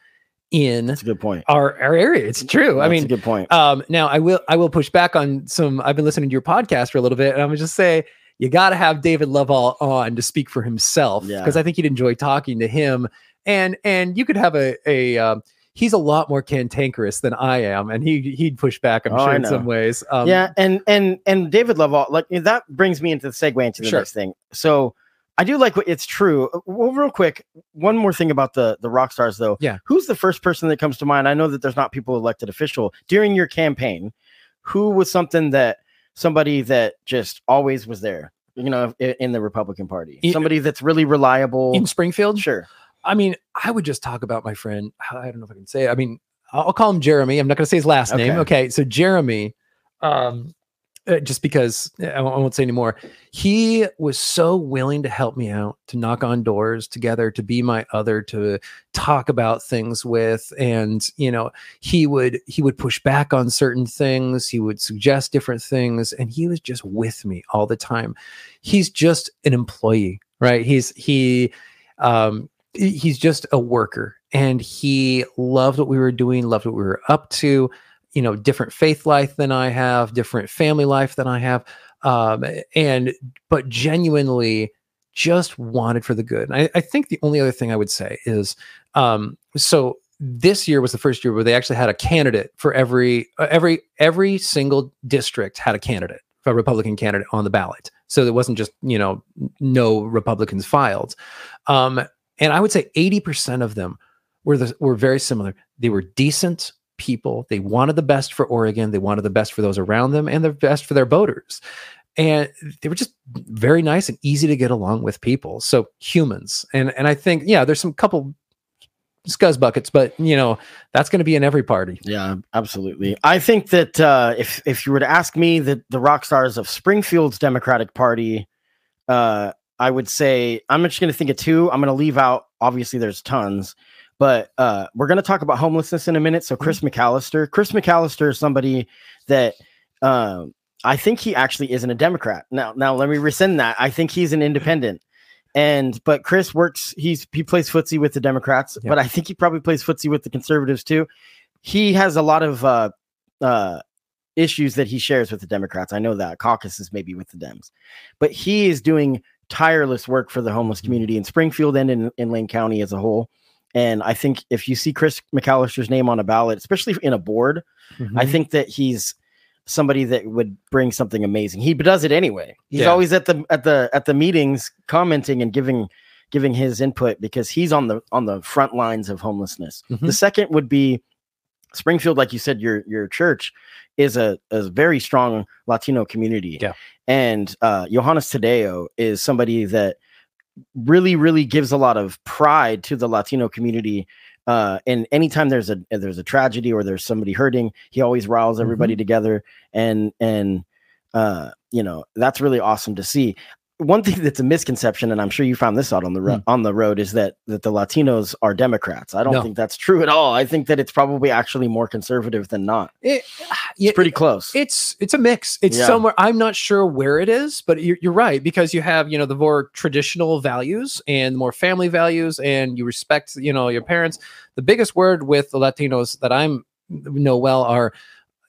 [SPEAKER 2] in
[SPEAKER 1] That's a good point.
[SPEAKER 2] our our area. It's true. I mean,
[SPEAKER 1] a good point.
[SPEAKER 2] um, now I will I will push back on some. I've been listening to your podcast for a little bit, and I'm gonna just say you got to have David Loveall on to speak for himself
[SPEAKER 1] Yeah.
[SPEAKER 2] because I think you'd enjoy talking to him, and and you could have a a. Um, he's a lot more cantankerous than I am, and he he'd push back. I'm
[SPEAKER 1] Oh,
[SPEAKER 2] sure in some ways. Um,
[SPEAKER 1] yeah, and and and David Loveall, like that brings me into the segue into the
[SPEAKER 2] Sure.
[SPEAKER 1] next thing. So I do like what it's true. Uh, Well, real quick, one more thing about the the rock stars though.
[SPEAKER 2] Yeah.
[SPEAKER 1] Who's the first person that comes to mind? I know that there's not people elected official during your campaign. Who was something that somebody that just always was there? You know, in the Republican Party, somebody that's really reliable.
[SPEAKER 2] in Springfield.
[SPEAKER 1] sure.
[SPEAKER 2] I mean, I would just talk about my friend. (sighs) I don't know if I can say. It. I mean, I'll I'll call him Jeremy. I'm not going to say his last name.
[SPEAKER 1] Okay.
[SPEAKER 2] Okay, so Jeremy, um, uh, just because I won't, I won't say anymore. He was so willing to help me out, to knock on doors together, to be my other, to talk about things with, and you know, he would he would push back on certain things. He would suggest different things, and he was just with me all the time. He's just an employee, right? He's he um he- he's just a worker and he loved what we were doing loved what we were up to you know different faith life than i have different family life than i have um and but genuinely just wanted for the good. And I, I think the only other thing i would say is um so this year was the first year where they actually had a candidate for every uh, every every single district had a candidate a republican candidate on the ballot. So it wasn't just you know no republicans filed. Um, and i would say 80% of them were the, were very similar. They were decent people. They wanted the best for oregon. They wanted the best for those around them and the best for their voters and they were just very nice and easy to get along with people. So humans. And and i think yeah there's some couple scuzz buckets, but you know that's going to be in every party.
[SPEAKER 1] Yeah, absolutely. I think that uh, if if you were to ask me that the rock stars of Springfield's Democratic Party, uh, I would say I'm just going to think of two. I'm going to leave out. Obviously, there's tons, but uh, we're going to talk about homelessness in a minute. So Chris mm-hmm. McAllister, Chris McAllister is somebody that. Um, I think he actually isn't a Democrat. Now, now let me rescind that. I think he's an independent. And but Chris works. He's he plays footsie with the Democrats, yep. but I think he probably plays footsie with the conservatives too. He has a lot of uh, uh, issues that he shares with the Democrats. I know that caucuses maybe with the Dems, but he is doing tireless work for the homeless mm-hmm. community in Springfield and in, in Lane County as a whole. And I think if you see Chris McAllister's name on a ballot, especially in a board, mm-hmm. I think that he's somebody that would bring something amazing. He does it anyway. He's yeah. always at the at the at the meetings commenting and giving giving his input because he's on the on the front lines of homelessness. Mm-hmm. The second would be Springfield, like you said, your your church is a, a very strong Latino community.
[SPEAKER 2] Yeah.
[SPEAKER 1] And uh Johannes Tadeo is somebody that really, really gives a lot of pride to the Latino community uh, and anytime there's a there's a tragedy or there's somebody hurting, he always riles everybody mm-hmm. together, and and uh, you know that's really awesome to see one thing that's a misconception, and I'm sure you found this out on the ro- mm. on the road, is that that the Latinos are Democrats. I don't no. think that's true at all. I think that it's probably actually more conservative than not. It, (sighs) it's pretty close.
[SPEAKER 2] It's it's a mix. It's yeah. somewhere. I'm not sure where it is, but you're, you're right because you have you know the more traditional values and more family values, and you respect you know your parents. The biggest word with the Latinos that I'm know well are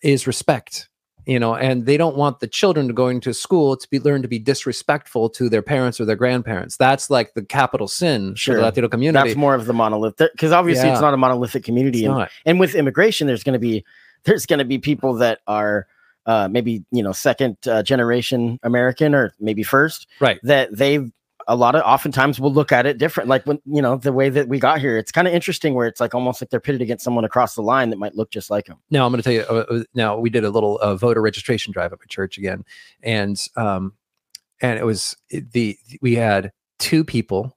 [SPEAKER 2] is respect you know and they don't want the children going to school to be learn to be disrespectful to their parents or their grandparents. That's like the capital sin sure. for the latino community.
[SPEAKER 1] That's more of the monolith because obviously yeah. it's not a monolithic community. And, and, with immigration there's going to be there's going to be people that are uh, maybe you know second uh, generation american or maybe first
[SPEAKER 2] right.
[SPEAKER 1] that they've a lot of oftentimes we'll look at it different. Like when you know the way that we got here, it's kind of interesting where it's like almost like they're pitted against someone across the line that might look just like them.
[SPEAKER 2] Now I'm going to tell you. Uh, uh, now we did a little uh, voter registration drive at church again, and um, and it was the we had two people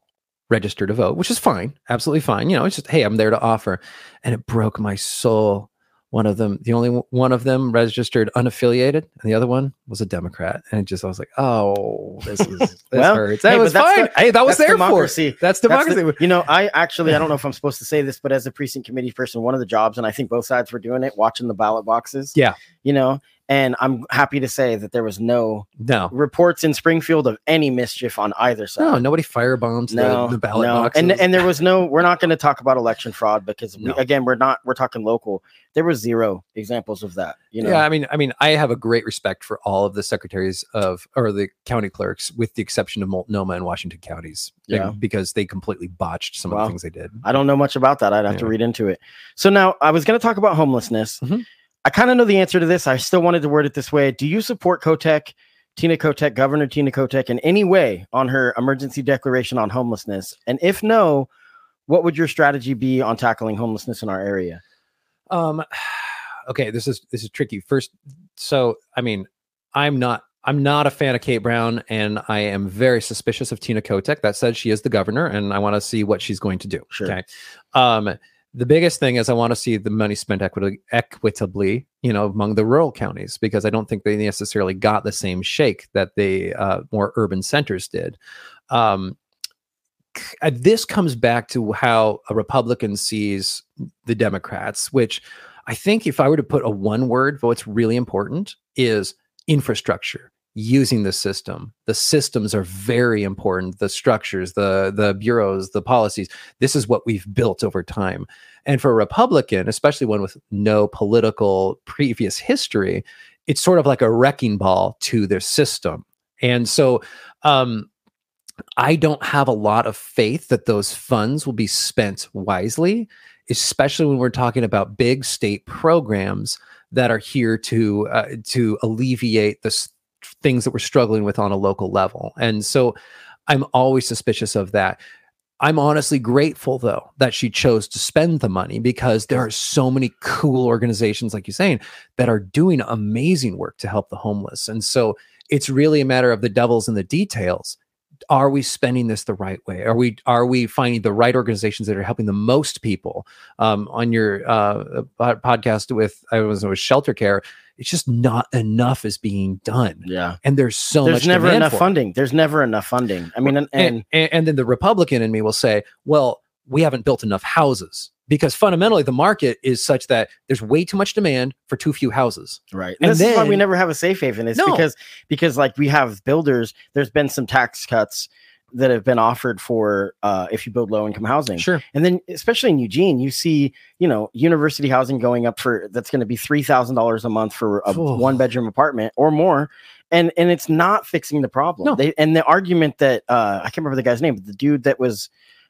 [SPEAKER 2] register to vote, which is fine, absolutely fine. You know, it's just hey, I'm there to offer, and it broke my soul one of them the only one of them registered unaffiliated and the other one was a democrat. And it just i was like oh this is this (laughs) well, hurts. That hey, was fine. the, hey that was there democracy. for that's democracy
[SPEAKER 1] that's the, you know i actually i don't know if i'm supposed to say this but as a precinct committee person one of the jobs and i think both sides were doing it watching the ballot boxes
[SPEAKER 2] yeah.
[SPEAKER 1] you know and I'm happy to say that there was no
[SPEAKER 2] no
[SPEAKER 1] reports in Springfield of any mischief on either side.
[SPEAKER 2] No, nobody firebombs no, the, the ballot no.
[SPEAKER 1] boxes. And and there was no. We're not going to talk about election fraud because no. we, again, we're not. We're talking local. There was zero examples of that. You know.
[SPEAKER 2] Yeah, I mean, I mean, I have a great respect for all of the secretaries of or the county clerks, with the exception of Multnomah and Washington counties. Yeah, because they completely botched some well, of the things they did.
[SPEAKER 1] I don't know much about that. I'd have yeah. to read into it. So now I was going to talk about homelessness. Mm-hmm I kind of know the answer to this. I still wanted to word it this way. Do you support Kotek, Tina Kotek, Governor Tina Kotek, in any way on her emergency declaration on homelessness? And if no, what would your strategy be on tackling homelessness in our area?
[SPEAKER 2] Um, okay, this is this is tricky. First, so I mean, I'm not I'm not a fan of Kate Brown, and I am very suspicious of Tina Kotek. That said, she is the governor, and I want to see what she's going to do.
[SPEAKER 1] Sure.
[SPEAKER 2] Okay. Um, the biggest thing is I want to see the money spent equit- equitably, you know, among the rural counties because I don't think they necessarily got the same shake that the uh, more urban centers did. Um, uh, this comes back to how a Republican sees the Democrats, which I think if I were to put a one word, what's really important is infrastructure using the system. The systems are very important. The structures the the bureaus the policies. This is what we've built over time. And for a republican especially one with no political previous history it's sort of like a wrecking ball to their system. And so um I don't have a lot of faith that those funds will be spent wisely especially when we're talking about big state programs that are here to uh, to alleviate the s- things that we're struggling with on a local level. And so I'm always suspicious of that. I'm honestly grateful though that she chose to spend the money because there are so many cool organizations like you're saying that are doing amazing work to help the homeless. And so it's really a matter of the devil's in the details. Are we spending this the right way? Are we are we finding the right organizations that are helping the most people? Um, on your uh, podcast with I was with Shelter Care, it's just not enough is being done,
[SPEAKER 1] Yeah.
[SPEAKER 2] and there's so much
[SPEAKER 1] There's
[SPEAKER 2] much
[SPEAKER 1] never enough
[SPEAKER 2] it.
[SPEAKER 1] funding. There's never enough funding. I mean, and, and,
[SPEAKER 2] and, and then the Republican in me will say, well, we haven't built enough houses because fundamentally the market is such that there's way too much demand for too few houses.
[SPEAKER 1] right.
[SPEAKER 2] and
[SPEAKER 1] And this is why we never have a safe haven. It's
[SPEAKER 2] No.
[SPEAKER 1] because because like we have builders. There's been some tax cuts that have been offered for uh, if you build low income housing.
[SPEAKER 2] Sure.
[SPEAKER 1] And then, especially in Eugene, you see, you know, university housing going up for that's going to be three thousand dollars a month for a one bedroom apartment or more, and and it's not fixing the problem.
[SPEAKER 2] No.
[SPEAKER 1] They and the argument that uh, I can't remember the guy's name, but the dude that was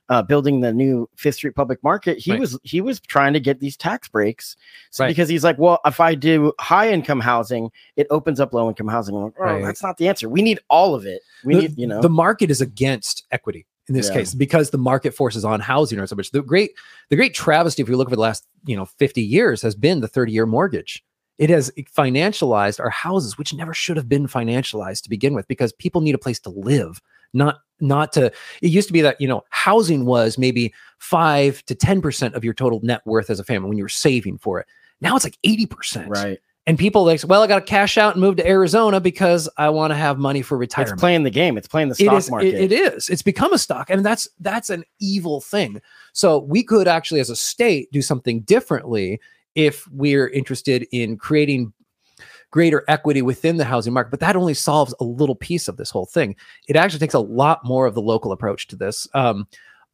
[SPEAKER 1] uh, building the new Fifth Street Public Market, he
[SPEAKER 2] Right.
[SPEAKER 1] was he was trying to get these tax breaks, so
[SPEAKER 2] Right.
[SPEAKER 1] because he's like, well, if I do high income housing, it opens up low income housing. Like, oh,
[SPEAKER 2] Right.
[SPEAKER 1] that's not the answer. We need all of it. We
[SPEAKER 2] the,
[SPEAKER 1] need, you know,
[SPEAKER 2] the market is against equity in this
[SPEAKER 1] Yeah.
[SPEAKER 2] case because the market forces on housing or so much. The great the great travesty, if you look over the last you know 50 years, has been the 30 year mortgage. It has financialized our houses, which never should have been financialized to begin with, because people need a place to live, not not to. It used to be that you know housing was maybe five to ten percent of your total net worth as a family when you were saving for it. Now it's like 80 percent.
[SPEAKER 1] right.
[SPEAKER 2] And people like, well, I got to cash out and move to Arizona because I want to have money for retirement.
[SPEAKER 1] It's playing the game. It's playing the
[SPEAKER 2] It
[SPEAKER 1] stock
[SPEAKER 2] is- it-
[SPEAKER 1] market.
[SPEAKER 2] it is. It's become a stock, and that's that's an evil thing. So we could actually, as a state, do something differently if we're interested in creating greater equity within the housing market. But that only solves a little piece of this whole thing. It actually takes a lot more of the local approach to this. Um,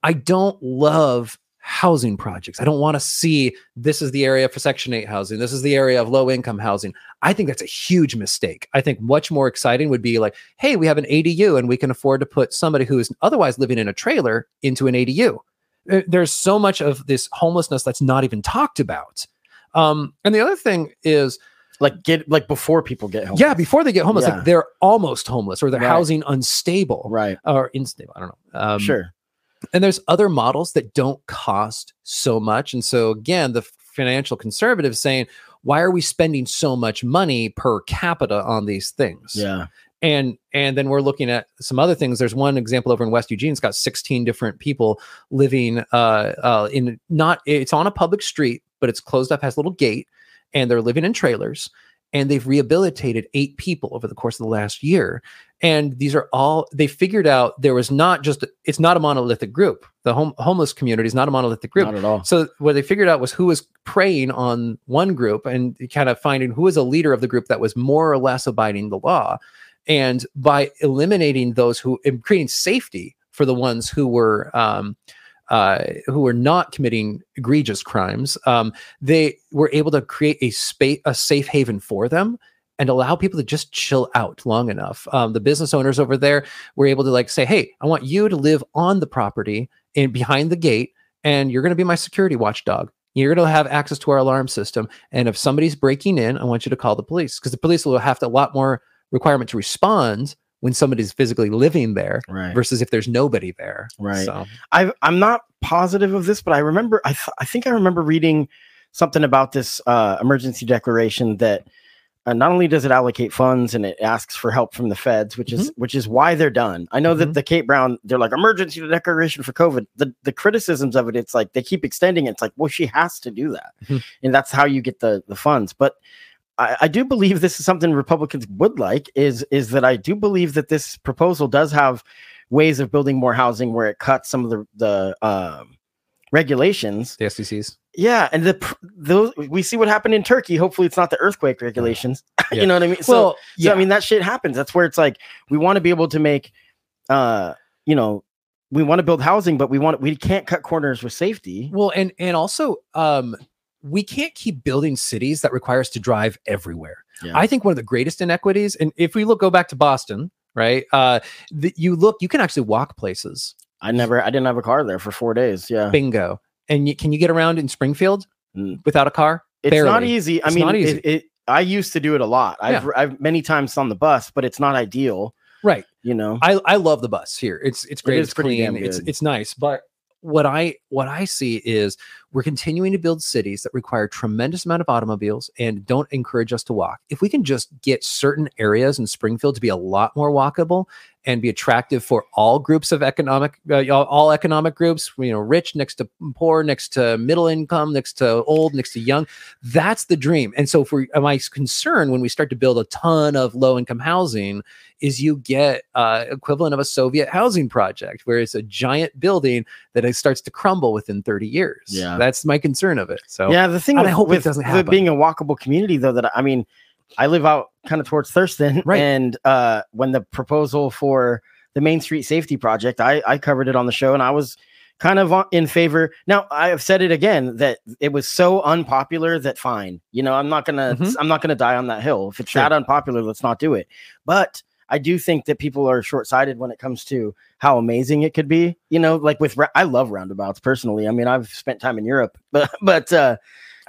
[SPEAKER 2] I don't love housing projects. I don't want to see this is the area for Section 8 housing. This is the area of low income housing. I think that's a huge mistake. I think much more exciting would be like, hey, we have an ADU and we can afford to put somebody who is otherwise living in a trailer into an ADU. There's so much of this homelessness that's not even talked about. Um, and the other thing is,
[SPEAKER 1] like get like before people get home.
[SPEAKER 2] yeah, before they get homeless,
[SPEAKER 1] Yeah.
[SPEAKER 2] like they're almost homeless or their
[SPEAKER 1] Right.
[SPEAKER 2] housing unstable
[SPEAKER 1] Right.
[SPEAKER 2] or unstable. I don't know. Um,
[SPEAKER 1] sure.
[SPEAKER 2] and there's other models that don't cost so much. And so again, the financial conservative saying, why are we spending so much money per capita on these things?
[SPEAKER 1] Yeah.
[SPEAKER 2] And and then we're looking at some other things. There's one example over in West Eugene. It's got 16 different people living uh, uh, in not. It's on a public street, but it's closed up, has a little gate, and they're living in trailers. And they've rehabilitated eight people over the course of the last year. And these are all they figured out. There was not just it's not a monolithic group. The home, homeless community is not a monolithic group.
[SPEAKER 1] Not at all.
[SPEAKER 2] So what they figured out was who was preying on one group and kind of finding who was a leader of the group that was more or less abiding the law. And by eliminating those who and creating safety for the ones who were um, uh, who were not committing egregious crimes, um, they were able to create a space, a safe haven for them, and allow people to just chill out long enough. Um, the business owners over there were able to like say, "Hey, I want you to live on the property and behind the gate, and you're going to be my security watchdog." You're going to have access to our alarm system. And if somebody's breaking in, I want you to call the police because the police will have to, a lot more requirement to respond when somebody's physically living there
[SPEAKER 1] Right.
[SPEAKER 2] versus if there's nobody there.
[SPEAKER 1] Right.
[SPEAKER 2] So,
[SPEAKER 1] I I'm not positive of this, but I remember I th- I think I remember reading something about this uh, emergency declaration that uh, not only does it allocate funds and it asks for help from the feds, which is which is why they're done. I know
[SPEAKER 2] Mhm.
[SPEAKER 1] that the Kate Brown they're like emergency declaration for COVID. The the criticisms of it, it's like they keep extending it. It's like well, she has to do that,
[SPEAKER 2] Mhm.
[SPEAKER 1] and that's how you get the the funds. But I, I do believe this is something Republicans would like. Is is that I do believe that this proposal does have ways of building more housing where it cuts some of the the um, regulations.
[SPEAKER 2] the SDCs.
[SPEAKER 1] Yeah, and the those we see what happened in Turkey. Hopefully, it's not the earthquake regulations. (laughs)
[SPEAKER 2] Yeah.
[SPEAKER 1] you know what I mean? So,
[SPEAKER 2] well,
[SPEAKER 1] so I mean that shit happens. That's where it's like we want to be able to make, uh, you know, we want to build housing, but we want we can't cut corners with safety.
[SPEAKER 2] Well, and and also, um, we can't keep building cities that require us to drive everywhere.
[SPEAKER 1] Yeah.
[SPEAKER 2] I think one of the greatest inequities, and if we look go back to Boston, right? Uh, the, you look, you can actually walk places.
[SPEAKER 1] I never, I didn't have a car there for four days. Yeah,
[SPEAKER 2] Bingo. And you, can you get around in Springfield
[SPEAKER 1] Mm.
[SPEAKER 2] without a car?
[SPEAKER 1] It's not easy. I
[SPEAKER 2] It's
[SPEAKER 1] mean,
[SPEAKER 2] easy.
[SPEAKER 1] It, it, I used to do it a lot. I've, I've many times on the bus, but it's not ideal.
[SPEAKER 2] Right.
[SPEAKER 1] You know,
[SPEAKER 2] I, I love the bus here. It's it's great.
[SPEAKER 1] is
[SPEAKER 2] it's clean. It's it's nice. But what I what I see is we're continuing to build cities that require tremendous amount of automobiles and don't encourage us to walk. If we can just get certain areas in Springfield to be a lot more walkable and be attractive for all groups of economic uh, all, economic groups, you know, rich next to poor, next to middle income, next to old, next to young, that's the dream. And so for my concern when we start to build a ton of low income housing is you get uh, equivalent of a Soviet housing project, where it's a giant building that starts to crumble within 30 years.
[SPEAKER 1] Yeah.
[SPEAKER 2] My concern of it. So
[SPEAKER 1] yeah. The thing with,
[SPEAKER 2] I hope it doesn't
[SPEAKER 1] with
[SPEAKER 2] happen.
[SPEAKER 1] being a walkable community, though, that I mean, I live out kind of towards Thurston,
[SPEAKER 2] Right.
[SPEAKER 1] and uh, when the proposal for the Main Street Safety Project, I, I covered it on the show, and I was kind of in favor. Now I have said it again that it was so unpopular that fine, you know, I'm not gonna
[SPEAKER 2] Mhm.
[SPEAKER 1] I'm not gonna die on that hill. If it's
[SPEAKER 2] Sure.
[SPEAKER 1] that unpopular, let's not do it. But I do think that people are short sighted when it comes to how amazing it could be. You know, like with ra- I love roundabouts personally. I mean, I've spent time in Europe, (laughs) but but uh,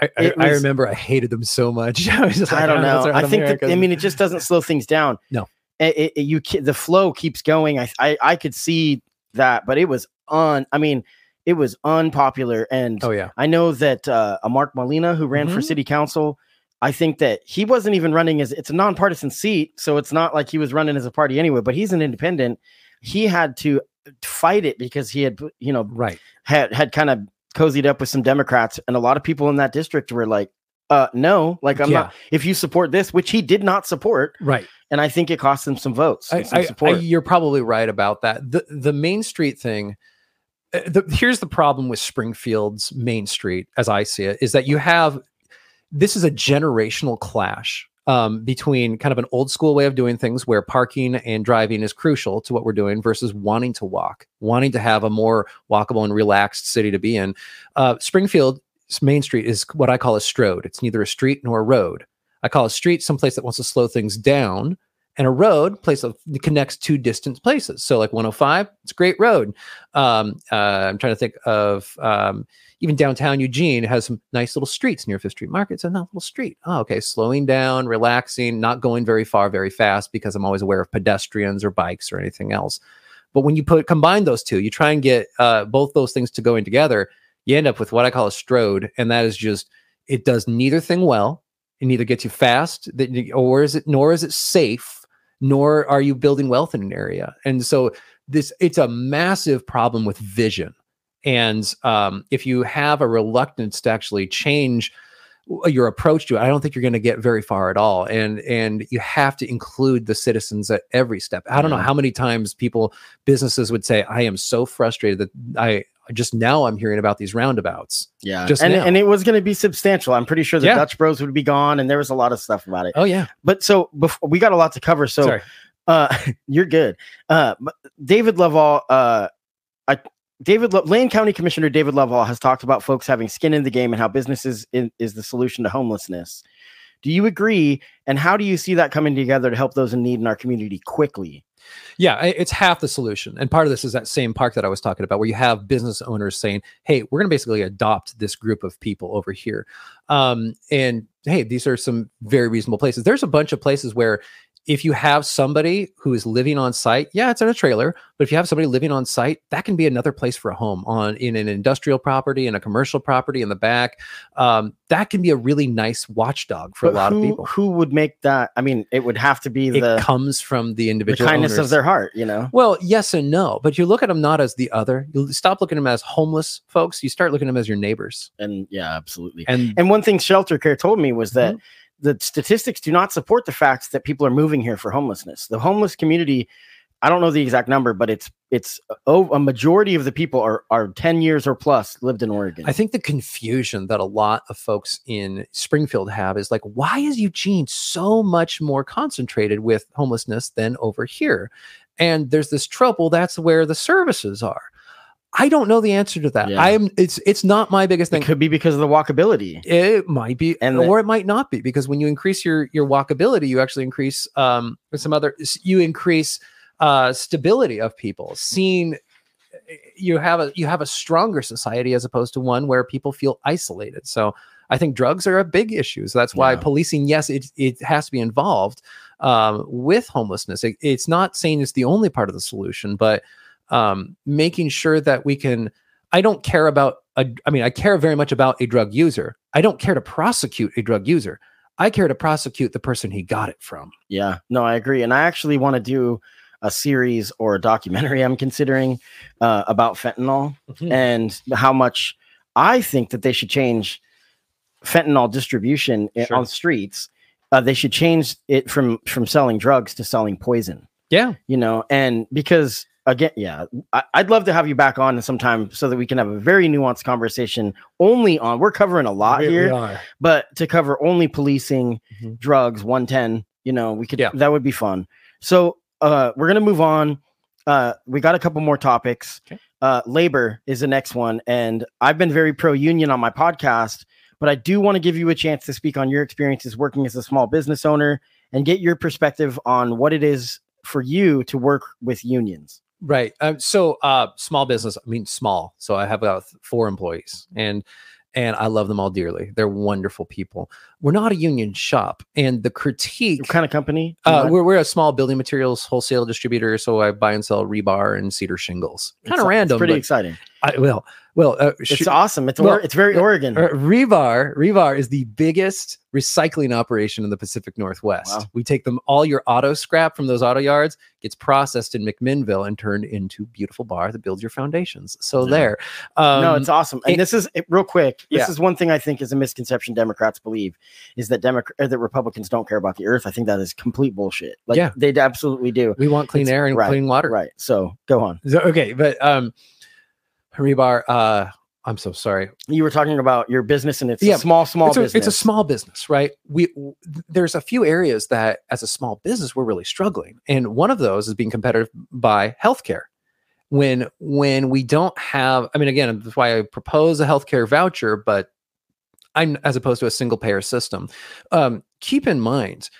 [SPEAKER 2] I, I,
[SPEAKER 1] it
[SPEAKER 2] I remember I hated them so much. (laughs) I was like,
[SPEAKER 1] I don't
[SPEAKER 2] "Oh,
[SPEAKER 1] know. I think that I mean it just doesn't slow things down.
[SPEAKER 2] No.
[SPEAKER 1] it, it- you the flow keeps going. I, I I could see that, but it was on. I mean, it was unpopular, and
[SPEAKER 2] oh yeah,
[SPEAKER 1] I know that uh, a Mark Molina who ran for
[SPEAKER 2] Mhm.
[SPEAKER 1] city council. I think that he wasn't even running as it's a nonpartisan seat, so it's not like he was running as a party anyway. But he's an independent. He had to fight it because he had, you know,
[SPEAKER 2] right.
[SPEAKER 1] had had kind of cozied up with some Democrats, and a lot of people in that district were like, "Uh, no, like I'm
[SPEAKER 2] Yeah.
[SPEAKER 1] not. If you support this, which he did not support,
[SPEAKER 2] Right.
[SPEAKER 1] and I think it cost him some votes,
[SPEAKER 2] I,
[SPEAKER 1] some
[SPEAKER 2] I- I- you're probably right about that. The the Main Street thing. uh, The, here's the problem with Springfield's Main Street, as I see it, is that you have this is a generational clash um, between kind of an old school way of doing things where parking and driving is crucial to what we're doing versus wanting to walk, wanting to have a more walkable and relaxed city to be in. Uh, Springfield's Main Street is what I call a strode. It's neither a street nor a road. I call a street someplace that wants to slow things down and a road place that connects two distant places. So like 105, it's a great road. Um, uh, I'm trying to think of um, even downtown Eugene has some nice little streets near Fifth Street Market. It's a nice little street. Oh, okay. Slowing down, relaxing, not going very far, very fast because I'm always aware of pedestrians or bikes or anything else. But when you put combine those two, you try and get uh, both those things to going together, you end up with what I call a strode, and that is just it does neither thing well. It neither gets you fast, or is it, nor is it safe nor are you building wealth in an area. And so this it's a massive problem with vision. And um, if you have a reluctance to actually change your approach to it, I don't think you're going to get very far at all. And and you have to include the citizens at every step. I don't know how many times people businesses would say, "I am so frustrated that I just now I'm hearing about these roundabouts."
[SPEAKER 1] yeah,
[SPEAKER 2] just
[SPEAKER 1] and
[SPEAKER 2] now.
[SPEAKER 1] and it was going to be substantial. I'm pretty sure the
[SPEAKER 2] Yeah.
[SPEAKER 1] Dutch Bros would be gone, and there was a lot of stuff about it.
[SPEAKER 2] Oh yeah,
[SPEAKER 1] But so before we got a lot to cover, so
[SPEAKER 2] sorry.
[SPEAKER 1] uh (laughs) you're good uh but david loveall uh i david Lo- lane county commissioner david loveall has talked about folks having skin in the game and how businesses in, is the solution to homelessness do you agree and how do you see that coming together to help those in need in our community quickly
[SPEAKER 2] Yeah, it's half the solution. And part of this is that same park that I was talking about, where you have business owners saying, hey, we're going to basically adopt this group of people over here. Um, and hey, these are some very reasonable places. There's a bunch of places where if you have somebody who is living on site, yeah, it's in a trailer, but if you have somebody living on site, that can be another place for a home on in an industrial property, in a commercial property in the back. Um, that can be a really nice watchdog for a lot
[SPEAKER 1] who,
[SPEAKER 2] of people.
[SPEAKER 1] who would make that i mean it would have to be
[SPEAKER 2] It
[SPEAKER 1] the,
[SPEAKER 2] comes from the
[SPEAKER 1] the
[SPEAKER 2] individual
[SPEAKER 1] kindness
[SPEAKER 2] owners.
[SPEAKER 1] of their heart you know
[SPEAKER 2] Well, yes and no, but you look at them not as the other. You stop looking at them as homeless folks. You start looking at them as your neighbors.
[SPEAKER 1] and yeah absolutely
[SPEAKER 2] And
[SPEAKER 1] And one thing Shelter Care told me was
[SPEAKER 2] Mm-hmm.
[SPEAKER 1] The statistics do not support the facts that people are moving here for homelessness. The homeless community, I don't know the exact number, but it's it's oh, a majority of the people are are 10 years or plus lived in Oregon.
[SPEAKER 2] I think the confusion that a lot of folks in Springfield have is like, why is Eugene so much more concentrated with homelessness than over here? And there's this trouble. That's where the services are. I don't know the answer to that.
[SPEAKER 1] Yeah.
[SPEAKER 2] I'm. It's it's not my biggest thing.
[SPEAKER 1] it could be because of the walkability.
[SPEAKER 2] It might be,
[SPEAKER 1] And the-
[SPEAKER 2] or it might not be, because when you increase your your walkability, you actually increase um some other you increase uh stability of people. Seeing you have a you have a stronger society as opposed to one where people feel isolated. So I think drugs are a big issue. So that's why
[SPEAKER 1] Yeah.
[SPEAKER 2] policing, yes, it it has to be involved um, with homelessness. It- it's not saying it's the only part of the solution, but um, making sure that we can. I don't care about a. I mean, I care very much about a drug user. I don't care to prosecute a drug user. I care to prosecute the person he got it from.
[SPEAKER 1] Yeah, no, I agree. And I actually want to do a series or a documentary (laughs) I'm considering uh, about fentanyl
[SPEAKER 2] Hmm.
[SPEAKER 1] and how much I think that they should change fentanyl distribution
[SPEAKER 2] Sure.
[SPEAKER 1] on streets. Uh, they should change it from from selling drugs to selling poison.
[SPEAKER 2] Yeah,
[SPEAKER 1] You know, and because again, yeah, I, I'd love to have you back on sometime so that we can have a very nuanced conversation. Only on we're covering a lot
[SPEAKER 2] we,
[SPEAKER 1] here
[SPEAKER 2] we
[SPEAKER 1] but to cover only policing
[SPEAKER 2] Mhm.
[SPEAKER 1] drugs 110 you know we could
[SPEAKER 2] Yeah.
[SPEAKER 1] that would be fun so uh we're gonna move on uh we got a couple more topics
[SPEAKER 2] Okay.
[SPEAKER 1] uh labor is the next one and i've been very pro union on my podcast but i do want to give you a chance to speak on your experiences working as a small business owner and get your perspective on what it is for you to work with unions
[SPEAKER 2] Right. Um, so uh small business, I mean small. So I have about four employees and and I love them all dearly. They're wonderful people. We're not a union shop. And the critique
[SPEAKER 1] what kind of company
[SPEAKER 2] uh, we're, we're a small building materials wholesale distributor, so I buy and sell rebar and cedar shingles. Kind of
[SPEAKER 1] it's
[SPEAKER 2] random,
[SPEAKER 1] pretty exciting
[SPEAKER 2] I, will. well, uh,
[SPEAKER 1] it's awesome it's
[SPEAKER 2] well,
[SPEAKER 1] it's very
[SPEAKER 2] uh,
[SPEAKER 1] oregon
[SPEAKER 2] uh, rebar rebar is the biggest recycling operation in the pacific northwest
[SPEAKER 1] Wow.
[SPEAKER 2] we take them all your auto scrap from those auto yards gets processed in mcminnville and turned into beautiful bar that builds your foundations so
[SPEAKER 1] Yeah.
[SPEAKER 2] there um,
[SPEAKER 1] no, it's awesome. And this is it- real quick. This
[SPEAKER 2] Yeah.
[SPEAKER 1] is one thing I think is a misconception Democrats believe is that Democrat that Republicans don't care about the earth. I think that is complete bullshit. Like
[SPEAKER 2] Yeah.
[SPEAKER 1] they absolutely do.
[SPEAKER 2] we want clean
[SPEAKER 1] it's-
[SPEAKER 2] air and
[SPEAKER 1] right,
[SPEAKER 2] clean water
[SPEAKER 1] Right. So go on.
[SPEAKER 2] So- okay but um rebar uh i'm so sorry
[SPEAKER 1] You were talking about your business and it's
[SPEAKER 2] Yeah,
[SPEAKER 1] a small, small
[SPEAKER 2] it's a,
[SPEAKER 1] business.
[SPEAKER 2] it's a small business, right? We w- there's a few areas that, as a small business, we're really struggling, and one of those is being competitive by healthcare. When when we don't have, I mean, again, that's why I propose a healthcare voucher, but I'm as opposed to a single payer system. Um, keep in mind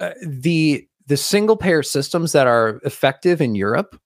[SPEAKER 2] uh, the the single payer systems that are effective in Europe.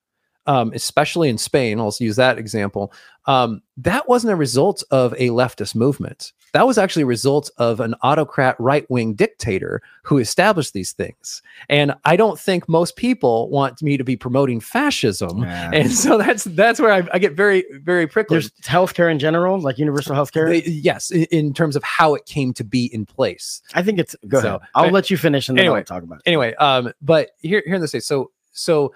[SPEAKER 2] Um, especially in Spain, I'll use that example. Um, that wasn't a result of a leftist movement. That was actually a result of an autocrat right wing dictator who established these things. And I don't think most people want me to be promoting fascism.
[SPEAKER 1] Yeah.
[SPEAKER 2] And so that's that's where I, I get very very prickly.
[SPEAKER 1] There's healthcare in general, like universal healthcare.
[SPEAKER 2] They- yes, in, in terms of how it came to be in place.
[SPEAKER 1] I think it's go
[SPEAKER 2] So,
[SPEAKER 1] ahead. I'll let you finish and then
[SPEAKER 2] anyway,
[SPEAKER 1] I'll talk about it.
[SPEAKER 2] Anyway, um, but here here in the states, so so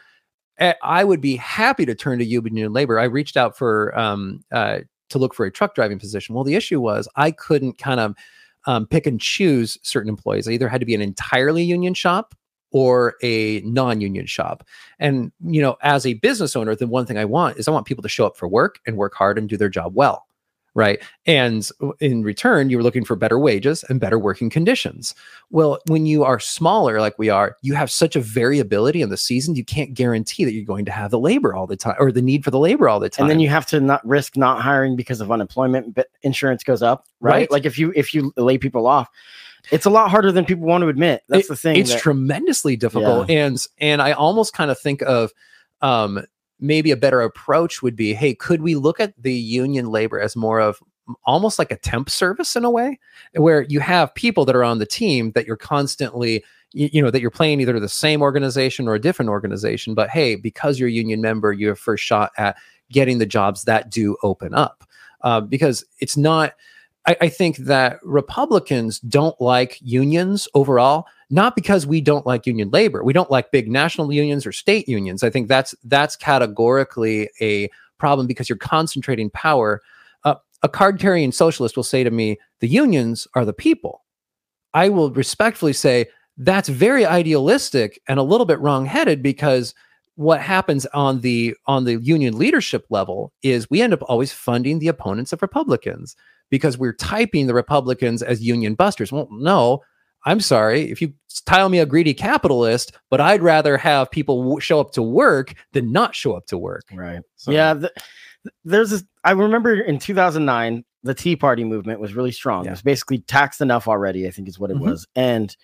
[SPEAKER 2] I would be happy to turn to union labor. I reached out for um uh to look for a truck driving position. Well, the issue was I couldn't kind of um, pick and choose certain employees. I either had to be an entirely union shop or a non-union shop. And you know, as a business owner, the one thing I want is I want people to show up for work and work hard and do their job well. Right. And in return, you're looking for better wages and better working conditions. Well, when you are smaller like we are, you have such a variability in the season, you can't guarantee that you're going to have the labor all the time or the need for the labor all the time.
[SPEAKER 1] And then you have to not risk not hiring because of unemployment, but insurance goes up, right?
[SPEAKER 2] Right.
[SPEAKER 1] Like if you if you lay people off, it's a lot harder than people want to admit. That's the thing.
[SPEAKER 2] it's
[SPEAKER 1] that-
[SPEAKER 2] tremendously difficult and and i almost kind of think of um maybe a better approach would be hey could we look at the union labor as more of almost like a temp service in a way where you have people that are on the team that you're constantly you, know that you're playing either the same organization or a different organization but hey because you're a union member you have first shot at getting the jobs that do open up. Uh, because it's not I, I think that republicans don't like unions overall not because we don't like union labor. We don't like big national unions or state unions. I think that's that's categorically a problem because you're concentrating power. Uh, a card carrying socialist will say to me the unions are the people. I will respectfully say that's very idealistic and a little bit wrong-headed because what happens on the on the union leadership level is we end up always funding the opponents of republicans because we're typing the republicans as union busters. Well no I'm sorry if you tile me a greedy capitalist, but I'd rather have people w- show up to work than not show up to work.
[SPEAKER 1] right.
[SPEAKER 2] So-
[SPEAKER 1] Yeah, th- there's this. I remember in 2009, the Tea Party movement was really strong. It was basically taxed enough already. I think is what it
[SPEAKER 2] Mhm.
[SPEAKER 1] was, and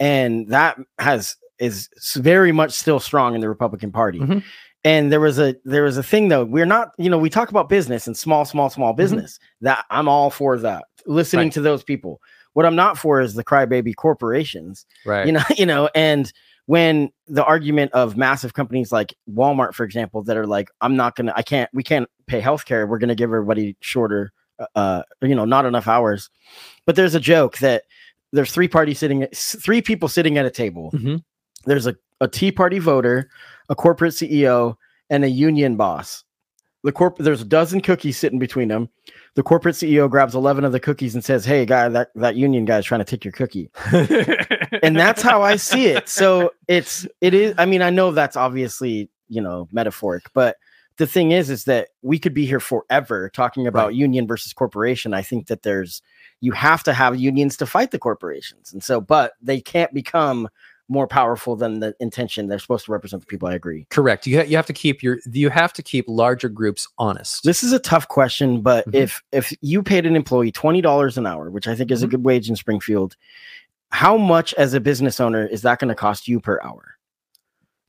[SPEAKER 1] and that has is very much still strong in the Republican Party.
[SPEAKER 2] Mhm.
[SPEAKER 1] And there was a there was a thing though. We're not, you know, we talk about business and small, small, small business. That I'm all for that. Listening
[SPEAKER 2] Right.
[SPEAKER 1] to those people. What I'm not for is the crybaby corporations.
[SPEAKER 2] Right.
[SPEAKER 1] You know, (laughs) you know, and when the argument of massive companies like Walmart, for example, that are like, I'm not gonna, I can't, we can't pay healthcare. We're gonna give everybody shorter, uh, you know, not enough hours. But there's a joke that there's three parties sitting, three people sitting at a table.
[SPEAKER 2] Mhm.
[SPEAKER 1] There's a, a Tea Party voter, a corporate CEO, and a union boss. The corp, there's a dozen cookies sitting between them. The corporate CEO grabs 11 of the cookies and says, Hey, guy, that, that union guy's trying to take your cookie (laughs) and that's how I see it. So it's it is. I mean, I know that's obviously you know metaphoric, but the thing is, is that we could be here forever talking about
[SPEAKER 2] Right.
[SPEAKER 1] union versus corporation. I think that there's you have to have unions to fight the corporations, and so but they can't become more powerful than the intention they're supposed to represent the people. I agree.
[SPEAKER 2] Correct. You ha- you have to keep your you have to keep larger groups honest.
[SPEAKER 1] This is a tough question, but
[SPEAKER 2] Mhm.
[SPEAKER 1] if if you paid an employee twenty dollars an hour, which I think is a
[SPEAKER 2] Mhm.
[SPEAKER 1] good wage in Springfield, how much as a business owner is that going to cost you per hour?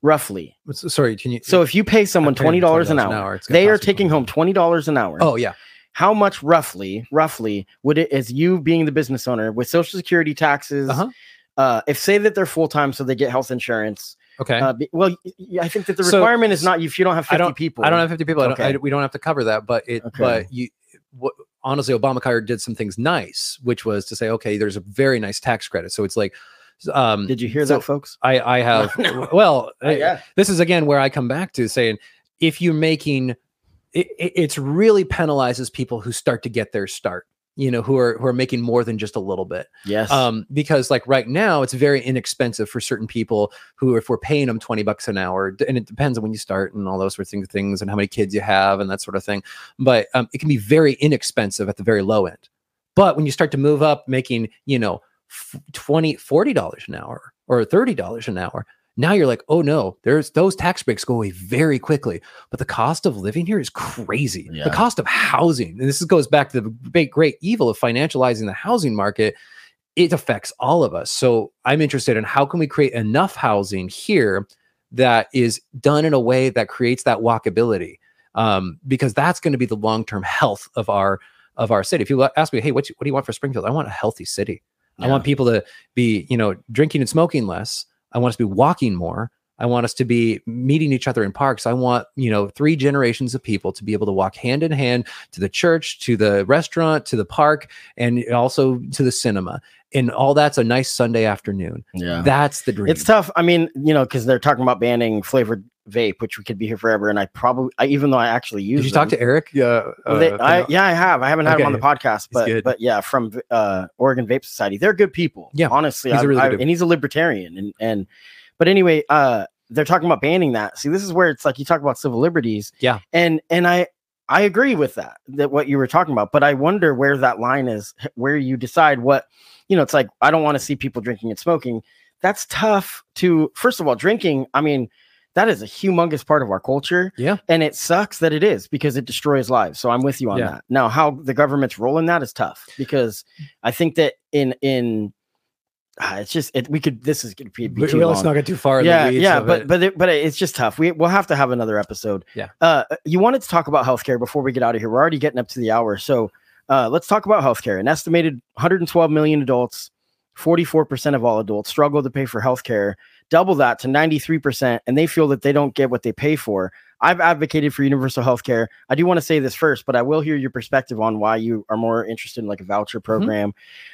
[SPEAKER 1] Roughly.
[SPEAKER 2] Sorry, can you?
[SPEAKER 1] So if you pay someone twenty dollars an
[SPEAKER 2] $20
[SPEAKER 1] hour, they are taking home twenty dollars an hour.
[SPEAKER 2] oh yeah,
[SPEAKER 1] how much roughly, roughly would it as you being the business owner with Social Security taxes?
[SPEAKER 2] Uh-huh.
[SPEAKER 1] Uh, if say that they're full time, so they get health insurance.
[SPEAKER 2] okay.
[SPEAKER 1] Uh, well, I think that the
[SPEAKER 2] So-
[SPEAKER 1] requirement is not if you don't have
[SPEAKER 2] I
[SPEAKER 1] fifty
[SPEAKER 2] don't-
[SPEAKER 1] people.
[SPEAKER 2] I don't have 50 people. I don't, I, we don't have to cover that, but it,
[SPEAKER 1] Okay.
[SPEAKER 2] but you, what, honestly, Obamacare did some things nice, which was to say, okay, there's a very nice tax credit. So it's like, um,
[SPEAKER 1] Did you hear
[SPEAKER 2] so
[SPEAKER 1] that, folks?
[SPEAKER 2] I, I (laughs) have,
[SPEAKER 1] No.
[SPEAKER 2] well, (laughs)
[SPEAKER 1] yeah.
[SPEAKER 2] this is again where I come back to saying, if you're making, it, it it's really penalizes people who start to get their start, you know, who are, who are making more than just a little bit.
[SPEAKER 1] Yes.
[SPEAKER 2] um because like right now it's very inexpensive for certain people who if we're paying them 20 bucks an hour and it depends on when you start and all those sorts of things and how many kids you have and that sort of thing but um, it can be very inexpensive at the very low end but when you start to move up making you know f- 20 40 dollars an hour or 30 dollars an hour now you're like oh no there's those tax breaks go away very quickly. But the cost of living here is crazy.
[SPEAKER 1] Yeah.
[SPEAKER 2] the cost of housing and this goes back to the big great evil of financializing the housing market it affects all of us. So i'm interested in how can we create enough housing here that is done in a way that creates that walkability um, because that's going to be the long-term health of our of our city. If you ask me hey what, you- what do you want for springfield? I want a healthy city. I want people to be, you know, drinking and smoking less. I want us to be walking more. I want us to be meeting each other in parks. I want, you know, three generations of people to be able to walk hand in hand to the church, to the restaurant, to the park, and also to the cinema. And all that's a nice Sunday afternoon.
[SPEAKER 1] yeah.
[SPEAKER 2] That's the dream.
[SPEAKER 1] It's tough. I mean, you know, because they're talking about banning flavored vape, which we could be here forever. And I probably, I, even though I actually use.
[SPEAKER 2] Did you talk to Eric? Yeah.
[SPEAKER 1] Well, they- I, yeah, I have. I haven't had him on the podcast, but but yeah, from uh, Oregon Vape Society, they're good people.
[SPEAKER 2] Yeah,
[SPEAKER 1] honestly,
[SPEAKER 2] he's a
[SPEAKER 1] I-
[SPEAKER 2] really
[SPEAKER 1] I-
[SPEAKER 2] good dude.
[SPEAKER 1] and he's a libertarian. And and but anyway, uh, they're talking about banning that. See, this is where it's like you talk about civil liberties.
[SPEAKER 2] Yeah.
[SPEAKER 1] and and I I agree with that that what you were talking about, but I wonder where that line is, where you decide what you know. It's like I don't want to see people drinking and smoking. That's tough to. First of all, drinking. I mean. That is a humongous part of our culture.
[SPEAKER 2] Yeah.
[SPEAKER 1] And it sucks that it is because it destroys lives. So I'm with you on
[SPEAKER 2] Yeah.
[SPEAKER 1] that. Now, how the government's rolling that is tough because I think that in in ah, it's just it, we could this is going to be, be too
[SPEAKER 2] let's not get too far. in the
[SPEAKER 1] yeah, yeah, but
[SPEAKER 2] it.
[SPEAKER 1] but it, but it's just tough. We we'll have to have another episode.
[SPEAKER 2] Yeah.
[SPEAKER 1] Uh, you wanted to talk about healthcare before we get out of here. We're already getting up to the hour, so uh, let's talk about healthcare. An estimated 112 million adults, 44 percent of all adults struggle to pay for healthcare. Double that to 93 percent, and they feel that they don't get what they pay for. I've advocated for universal health care. I do want to say this first, but I will hear your perspective on why you are more interested in like a voucher program.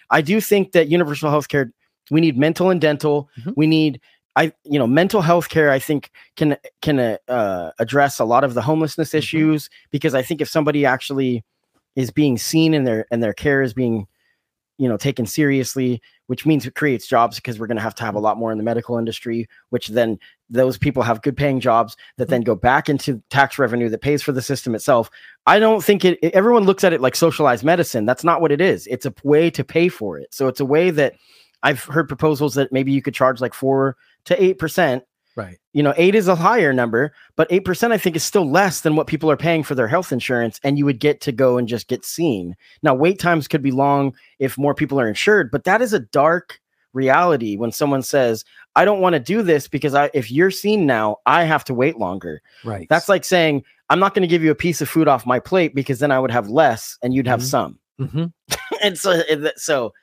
[SPEAKER 1] I do think that universal health care, we need mental and dental.
[SPEAKER 2] Mhm.
[SPEAKER 1] We need I you know mental health care I think can can uh, address a lot of the homelessness
[SPEAKER 2] Mhm.
[SPEAKER 1] issues because I think if somebody actually is being seen and their and their care is being you know taken seriously which means it creates jobs because we're going to have to have a mm-hmm. lot more in the medical industry which then those people have good paying jobs that then mm-hmm. go back into tax revenue that pays for the system itself. I don't think it, it- everyone looks at it like socialized medicine. That's not what it is. It's a way to pay for it. So it's a way that i've heard proposals that maybe you could charge like 4 to 8 percent
[SPEAKER 2] right.
[SPEAKER 1] you know, eight is a higher number, but eight percent I think is still less than what people are paying for their health insurance, and you would get to go and just get seen. Now, wait times could be long if more people are insured, but that is a dark reality when someone says, I don't want to do this because I if you're seen now, I have to wait longer.
[SPEAKER 2] Right.
[SPEAKER 1] That's like saying I'm not going to give you a piece of food off my plate because then I would have less and you'd have
[SPEAKER 2] Mhm.
[SPEAKER 1] some.
[SPEAKER 2] Mhm. (laughs)
[SPEAKER 1] and so so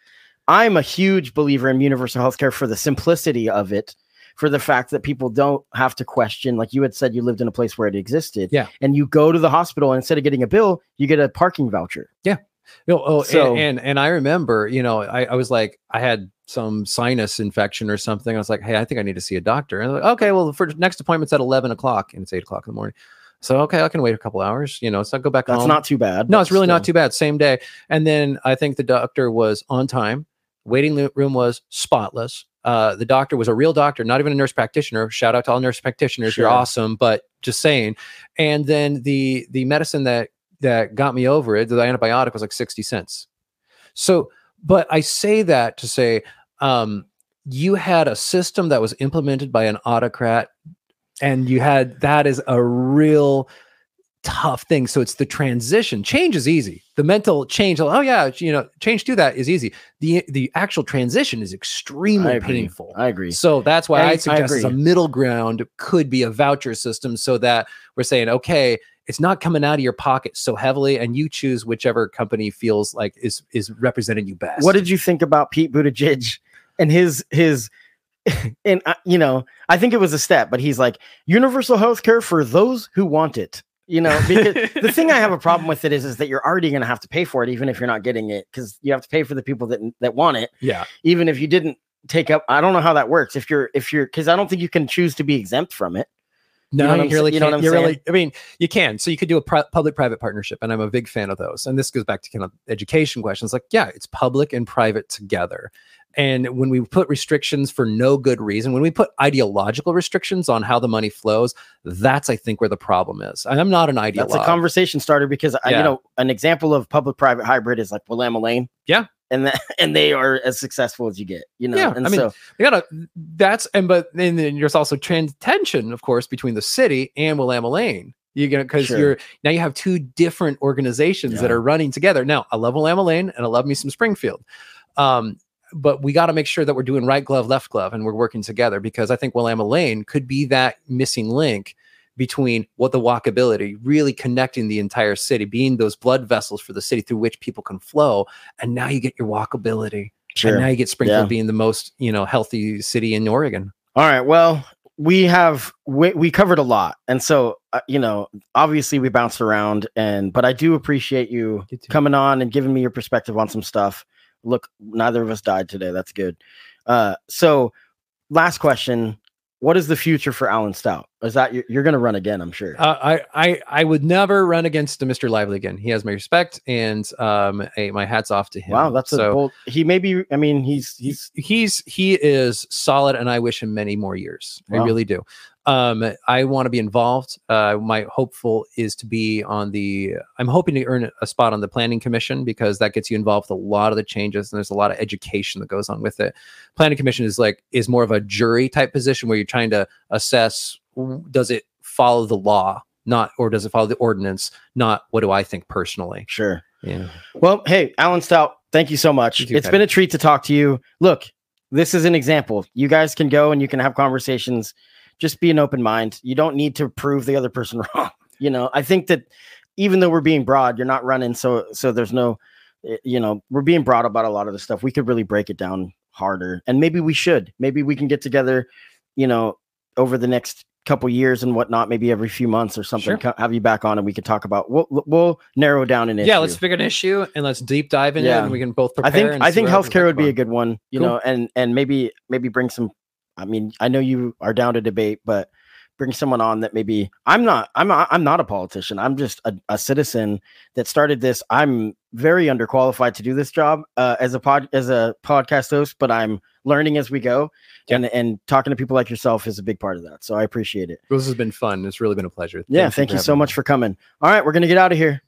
[SPEAKER 1] I'm a huge believer in universal healthcare for the simplicity of it, for the fact that people don't have to question. Like you had said, you lived in a place where it existed.
[SPEAKER 2] Yeah.
[SPEAKER 1] And you go to the hospital and instead of getting a bill, you get a parking voucher. Yeah.
[SPEAKER 2] No, oh,
[SPEAKER 1] So-
[SPEAKER 2] and, and and I remember, you know, I, I was like, I had some sinus infection or something. I was like, hey, I think I need to see a doctor. And like, okay, well, for next appointment's at eleven o'clock, and it's eight o'clock in the morning. So okay, I can wait a couple hours. You know, so I go back
[SPEAKER 1] That's
[SPEAKER 2] home.
[SPEAKER 1] not too bad.
[SPEAKER 2] no, it's really not too bad. Same day, and then I think the doctor was on time. Waiting room was spotless. Uh, the doctor was a real doctor, not even a nurse practitioner. Shout out to all nurse practitioners, you're awesome. But just saying. And then the the medicine that that got me over it, the antibiotic was like sixty cents. So, but I say that to say, um, you had a system that was implemented by an autocrat, and you had that is a real tough thing. So it's the transition. Change is easy. The mental change, oh yeah, you know, change to that is easy. The the actual transition is extremely
[SPEAKER 1] agree.
[SPEAKER 2] painful.
[SPEAKER 1] I agree.
[SPEAKER 2] So that's why
[SPEAKER 1] I-
[SPEAKER 2] I,
[SPEAKER 1] I
[SPEAKER 2] suggest as a middle ground could be a voucher system so that we're saying, okay, it's not coming out of your pocket so heavily, and you choose whichever company feels like is is representing you best.
[SPEAKER 1] What did you think about Pete Buttigieg and his his (laughs) and uh, you know I think it was a step, but he's like universal health care for those who want it. You know, because (laughs) the thing I have a problem with it is is that you're already going to have to pay for it, even if you're not getting it, because you have to pay for the people that that want it,
[SPEAKER 2] Yeah.
[SPEAKER 1] even if you didn't take up. I don't know how that works. If you're if you're because I don't think you can choose to be exempt from it.
[SPEAKER 2] No,
[SPEAKER 1] know
[SPEAKER 2] you, really
[SPEAKER 1] you know what
[SPEAKER 2] can't.
[SPEAKER 1] I'm
[SPEAKER 2] You
[SPEAKER 1] saying?
[SPEAKER 2] really, I mean, you can. So you could do a pri- public-private partnership, and I'm a big fan of those. And this goes back to kind of education questions. Like, yeah, it's public and private together. And when we put restrictions for no good reason, when we put ideological restrictions on how the money flows, that's I think where the problem is. And I'm not an ideologue.
[SPEAKER 1] That's a conversation starter because I, you know an example of public-private hybrid is like Willamalane.
[SPEAKER 2] Yeah.
[SPEAKER 1] and that (laughs) and they are as successful as you get. You know,
[SPEAKER 2] Yeah,
[SPEAKER 1] and
[SPEAKER 2] I mean,
[SPEAKER 1] so
[SPEAKER 2] You gotta. That's and but then, then there's also trans tension, of course, between the city and Willamalane. You're gonna because
[SPEAKER 1] Sure.
[SPEAKER 2] you're now you have two different organizations that are running together. Now I love Willamalane and I love me some Springfield. Um, but we got to make sure that we're doing right glove, left glove, and we're working together because I think Willamalane could be that missing link between what the walkability, really connecting the entire city, being those blood vessels for the city through which people can flow, and now you get your walkability.
[SPEAKER 1] sure.
[SPEAKER 2] And now you get Springfield
[SPEAKER 1] Yeah.
[SPEAKER 2] being the most, you know, healthy city in Oregon.
[SPEAKER 1] All right. Well, we have we, we covered a lot, and so uh, you know, obviously we bounced around, and but I do appreciate you
[SPEAKER 2] You
[SPEAKER 1] coming on and giving me your perspective on some stuff. Look, neither of us died today. That's good. Uh, so last question: What is the future for Alan Stout? Is that you're, you're going to run again? I'm sure.
[SPEAKER 2] Uh, I, I, I would never run against Mr. Lively again. He has my respect, and um, hey, my hats off to him.
[SPEAKER 1] wow, that's a
[SPEAKER 2] so.
[SPEAKER 1] bold. He may be. I mean, he's he's
[SPEAKER 2] he's he is solid, and I wish him many more years. I really do. Um, I want to be involved. Uh, my hopeful is to be on the. I'm hoping to earn a spot on the planning commission because that gets you involved with a lot of the changes, and there's a lot of education that goes on with it. Planning commission is like is more of a jury type position where you're trying to assess does it follow the law, not or does it follow the ordinance, not what do I think personally.
[SPEAKER 1] sure.
[SPEAKER 2] Yeah.
[SPEAKER 1] Well, hey, Alan Stout, thank you so much.
[SPEAKER 2] You too,
[SPEAKER 1] It's
[SPEAKER 2] Patty.
[SPEAKER 1] been a treat to talk to you. Look, this is an example. You guys can go and you can have conversations. Just be an open mind. You don't need to prove the other person (laughs) wrong. You know, I think that even though we're being broad, you're not running. So, so there's no, eh, you know, we're being broad about a lot of the stuff. We could really break it down harder, and maybe we should. Maybe we can get together, you know, over the next couple years and whatnot. Maybe every few months or something.
[SPEAKER 2] Sure.
[SPEAKER 1] Have you back on, and we could talk about. We'll we'll narrow down an issue.
[SPEAKER 2] Yeah, let's pick an issue and let's deep dive in it, and we can both prepare.
[SPEAKER 1] I think
[SPEAKER 2] and
[SPEAKER 1] I think
[SPEAKER 2] where we can
[SPEAKER 1] healthcare would be a good one, you
[SPEAKER 2] Cool.
[SPEAKER 1] know, and and maybe maybe bring some. I mean, I know you are down to debate, but bring someone on that maybe I'm not. I'm not, I'm not a politician. I'm just a, a citizen that started this. I'm very underqualified to do this job uh, as a pod as a podcast host, but I'm learning as we go,
[SPEAKER 2] Yeah.
[SPEAKER 1] and and talking to people like yourself is a big part of that. So I appreciate it.
[SPEAKER 2] This has been fun. It's really been a pleasure.
[SPEAKER 1] Yeah,
[SPEAKER 2] Thank
[SPEAKER 1] thank you so much
[SPEAKER 2] me.
[SPEAKER 1] for coming. All right, we're gonna get out of here.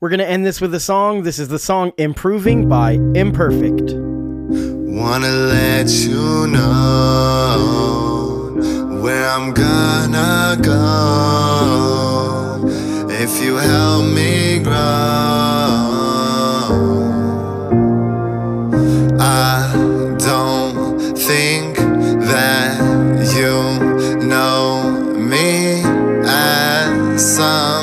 [SPEAKER 1] We're gonna end this with a song. This is the song "Improving" by Imperfect
[SPEAKER 3] wanna let you know where I'm gonna go if you help me grow. I don't think that you know me as some.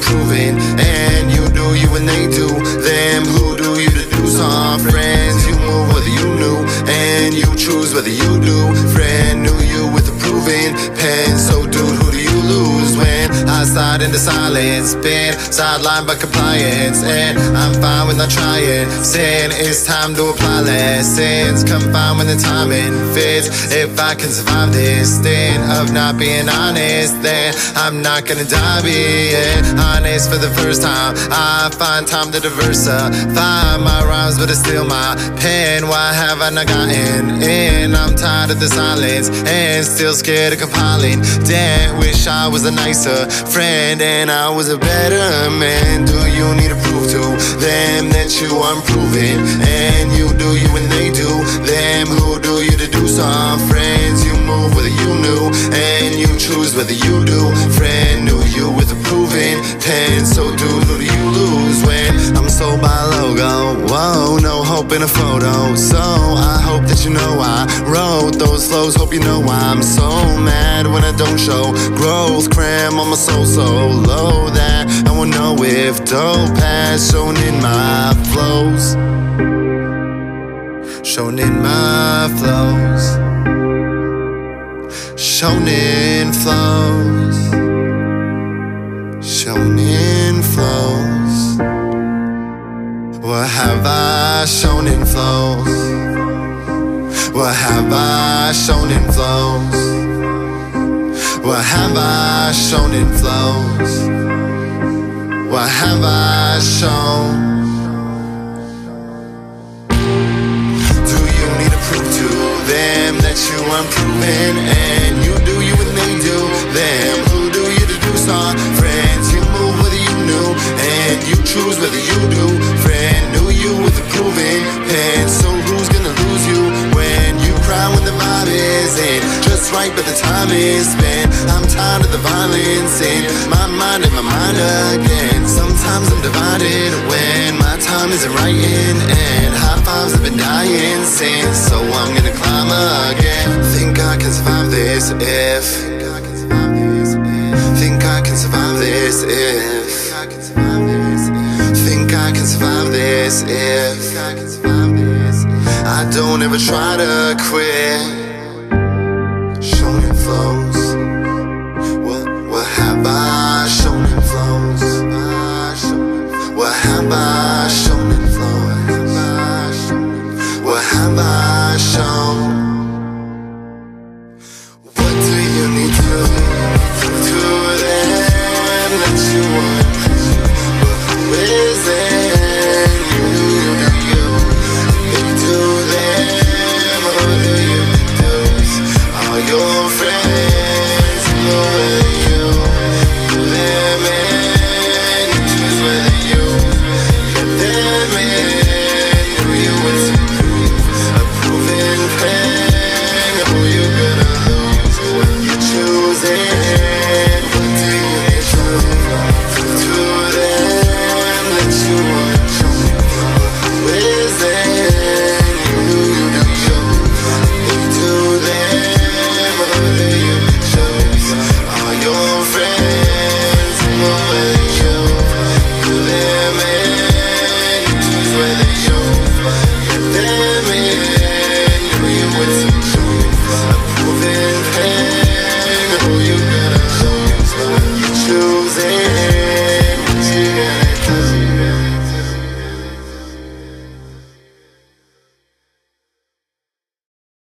[SPEAKER 3] Proving. And you do you and they do them. Who do you to do? Some friends you move whether you knew, and you choose whether you do. Friend knew you with a proven pen. So when I the silence? Been sidelined by compliance, and I'm fine with not trying. Sin, it's time to apply lessons. Confined when the timing fits. If I can survive this thing of not being honest, then I'm not gonna die being honest for the first time. I find time to diversify my rhymes, but it's still my pen. Why have I not gotten in? I'm tired of the silence and still scared of compiling. Damn, wish I was a nicer friend and I was a better man. Do you need to prove to them that you are proven? And you do you and they do them. Who do you to do? Some friends you move whether you knew, and you choose whether you do. Friend knew you with a proven pen, so who do you lose when I'm sold by logo? Whoa, no hope in a photo. So I hope that you know I wrote those flows. Hope you know I'm so mad when I don't show growth. Cram on my soul so low that I won't know if dope has shown in my flows. Shown in my flows. Shown in flows. Shown in flows. What have I shown in flows? What have I shown in flows? What have I shown in flows? What have I shown? Them that you are proving And you do you and they do them. Who do you to do? Some friends you move whether you knew, and you choose whether you do. Friend knew you with a proven pen. So who's gonna lose you when you cry when the vibe isn't just right, but the time is spent? I'm tired of the violence in my mind and my mind again. Sometimes I'm divided time isn't in, and high fives have been dying since. So I'm gonna climb again. Think I can survive this if. Think I can survive this if. Think I can survive this if. I don't ever try to quit. Showing flows.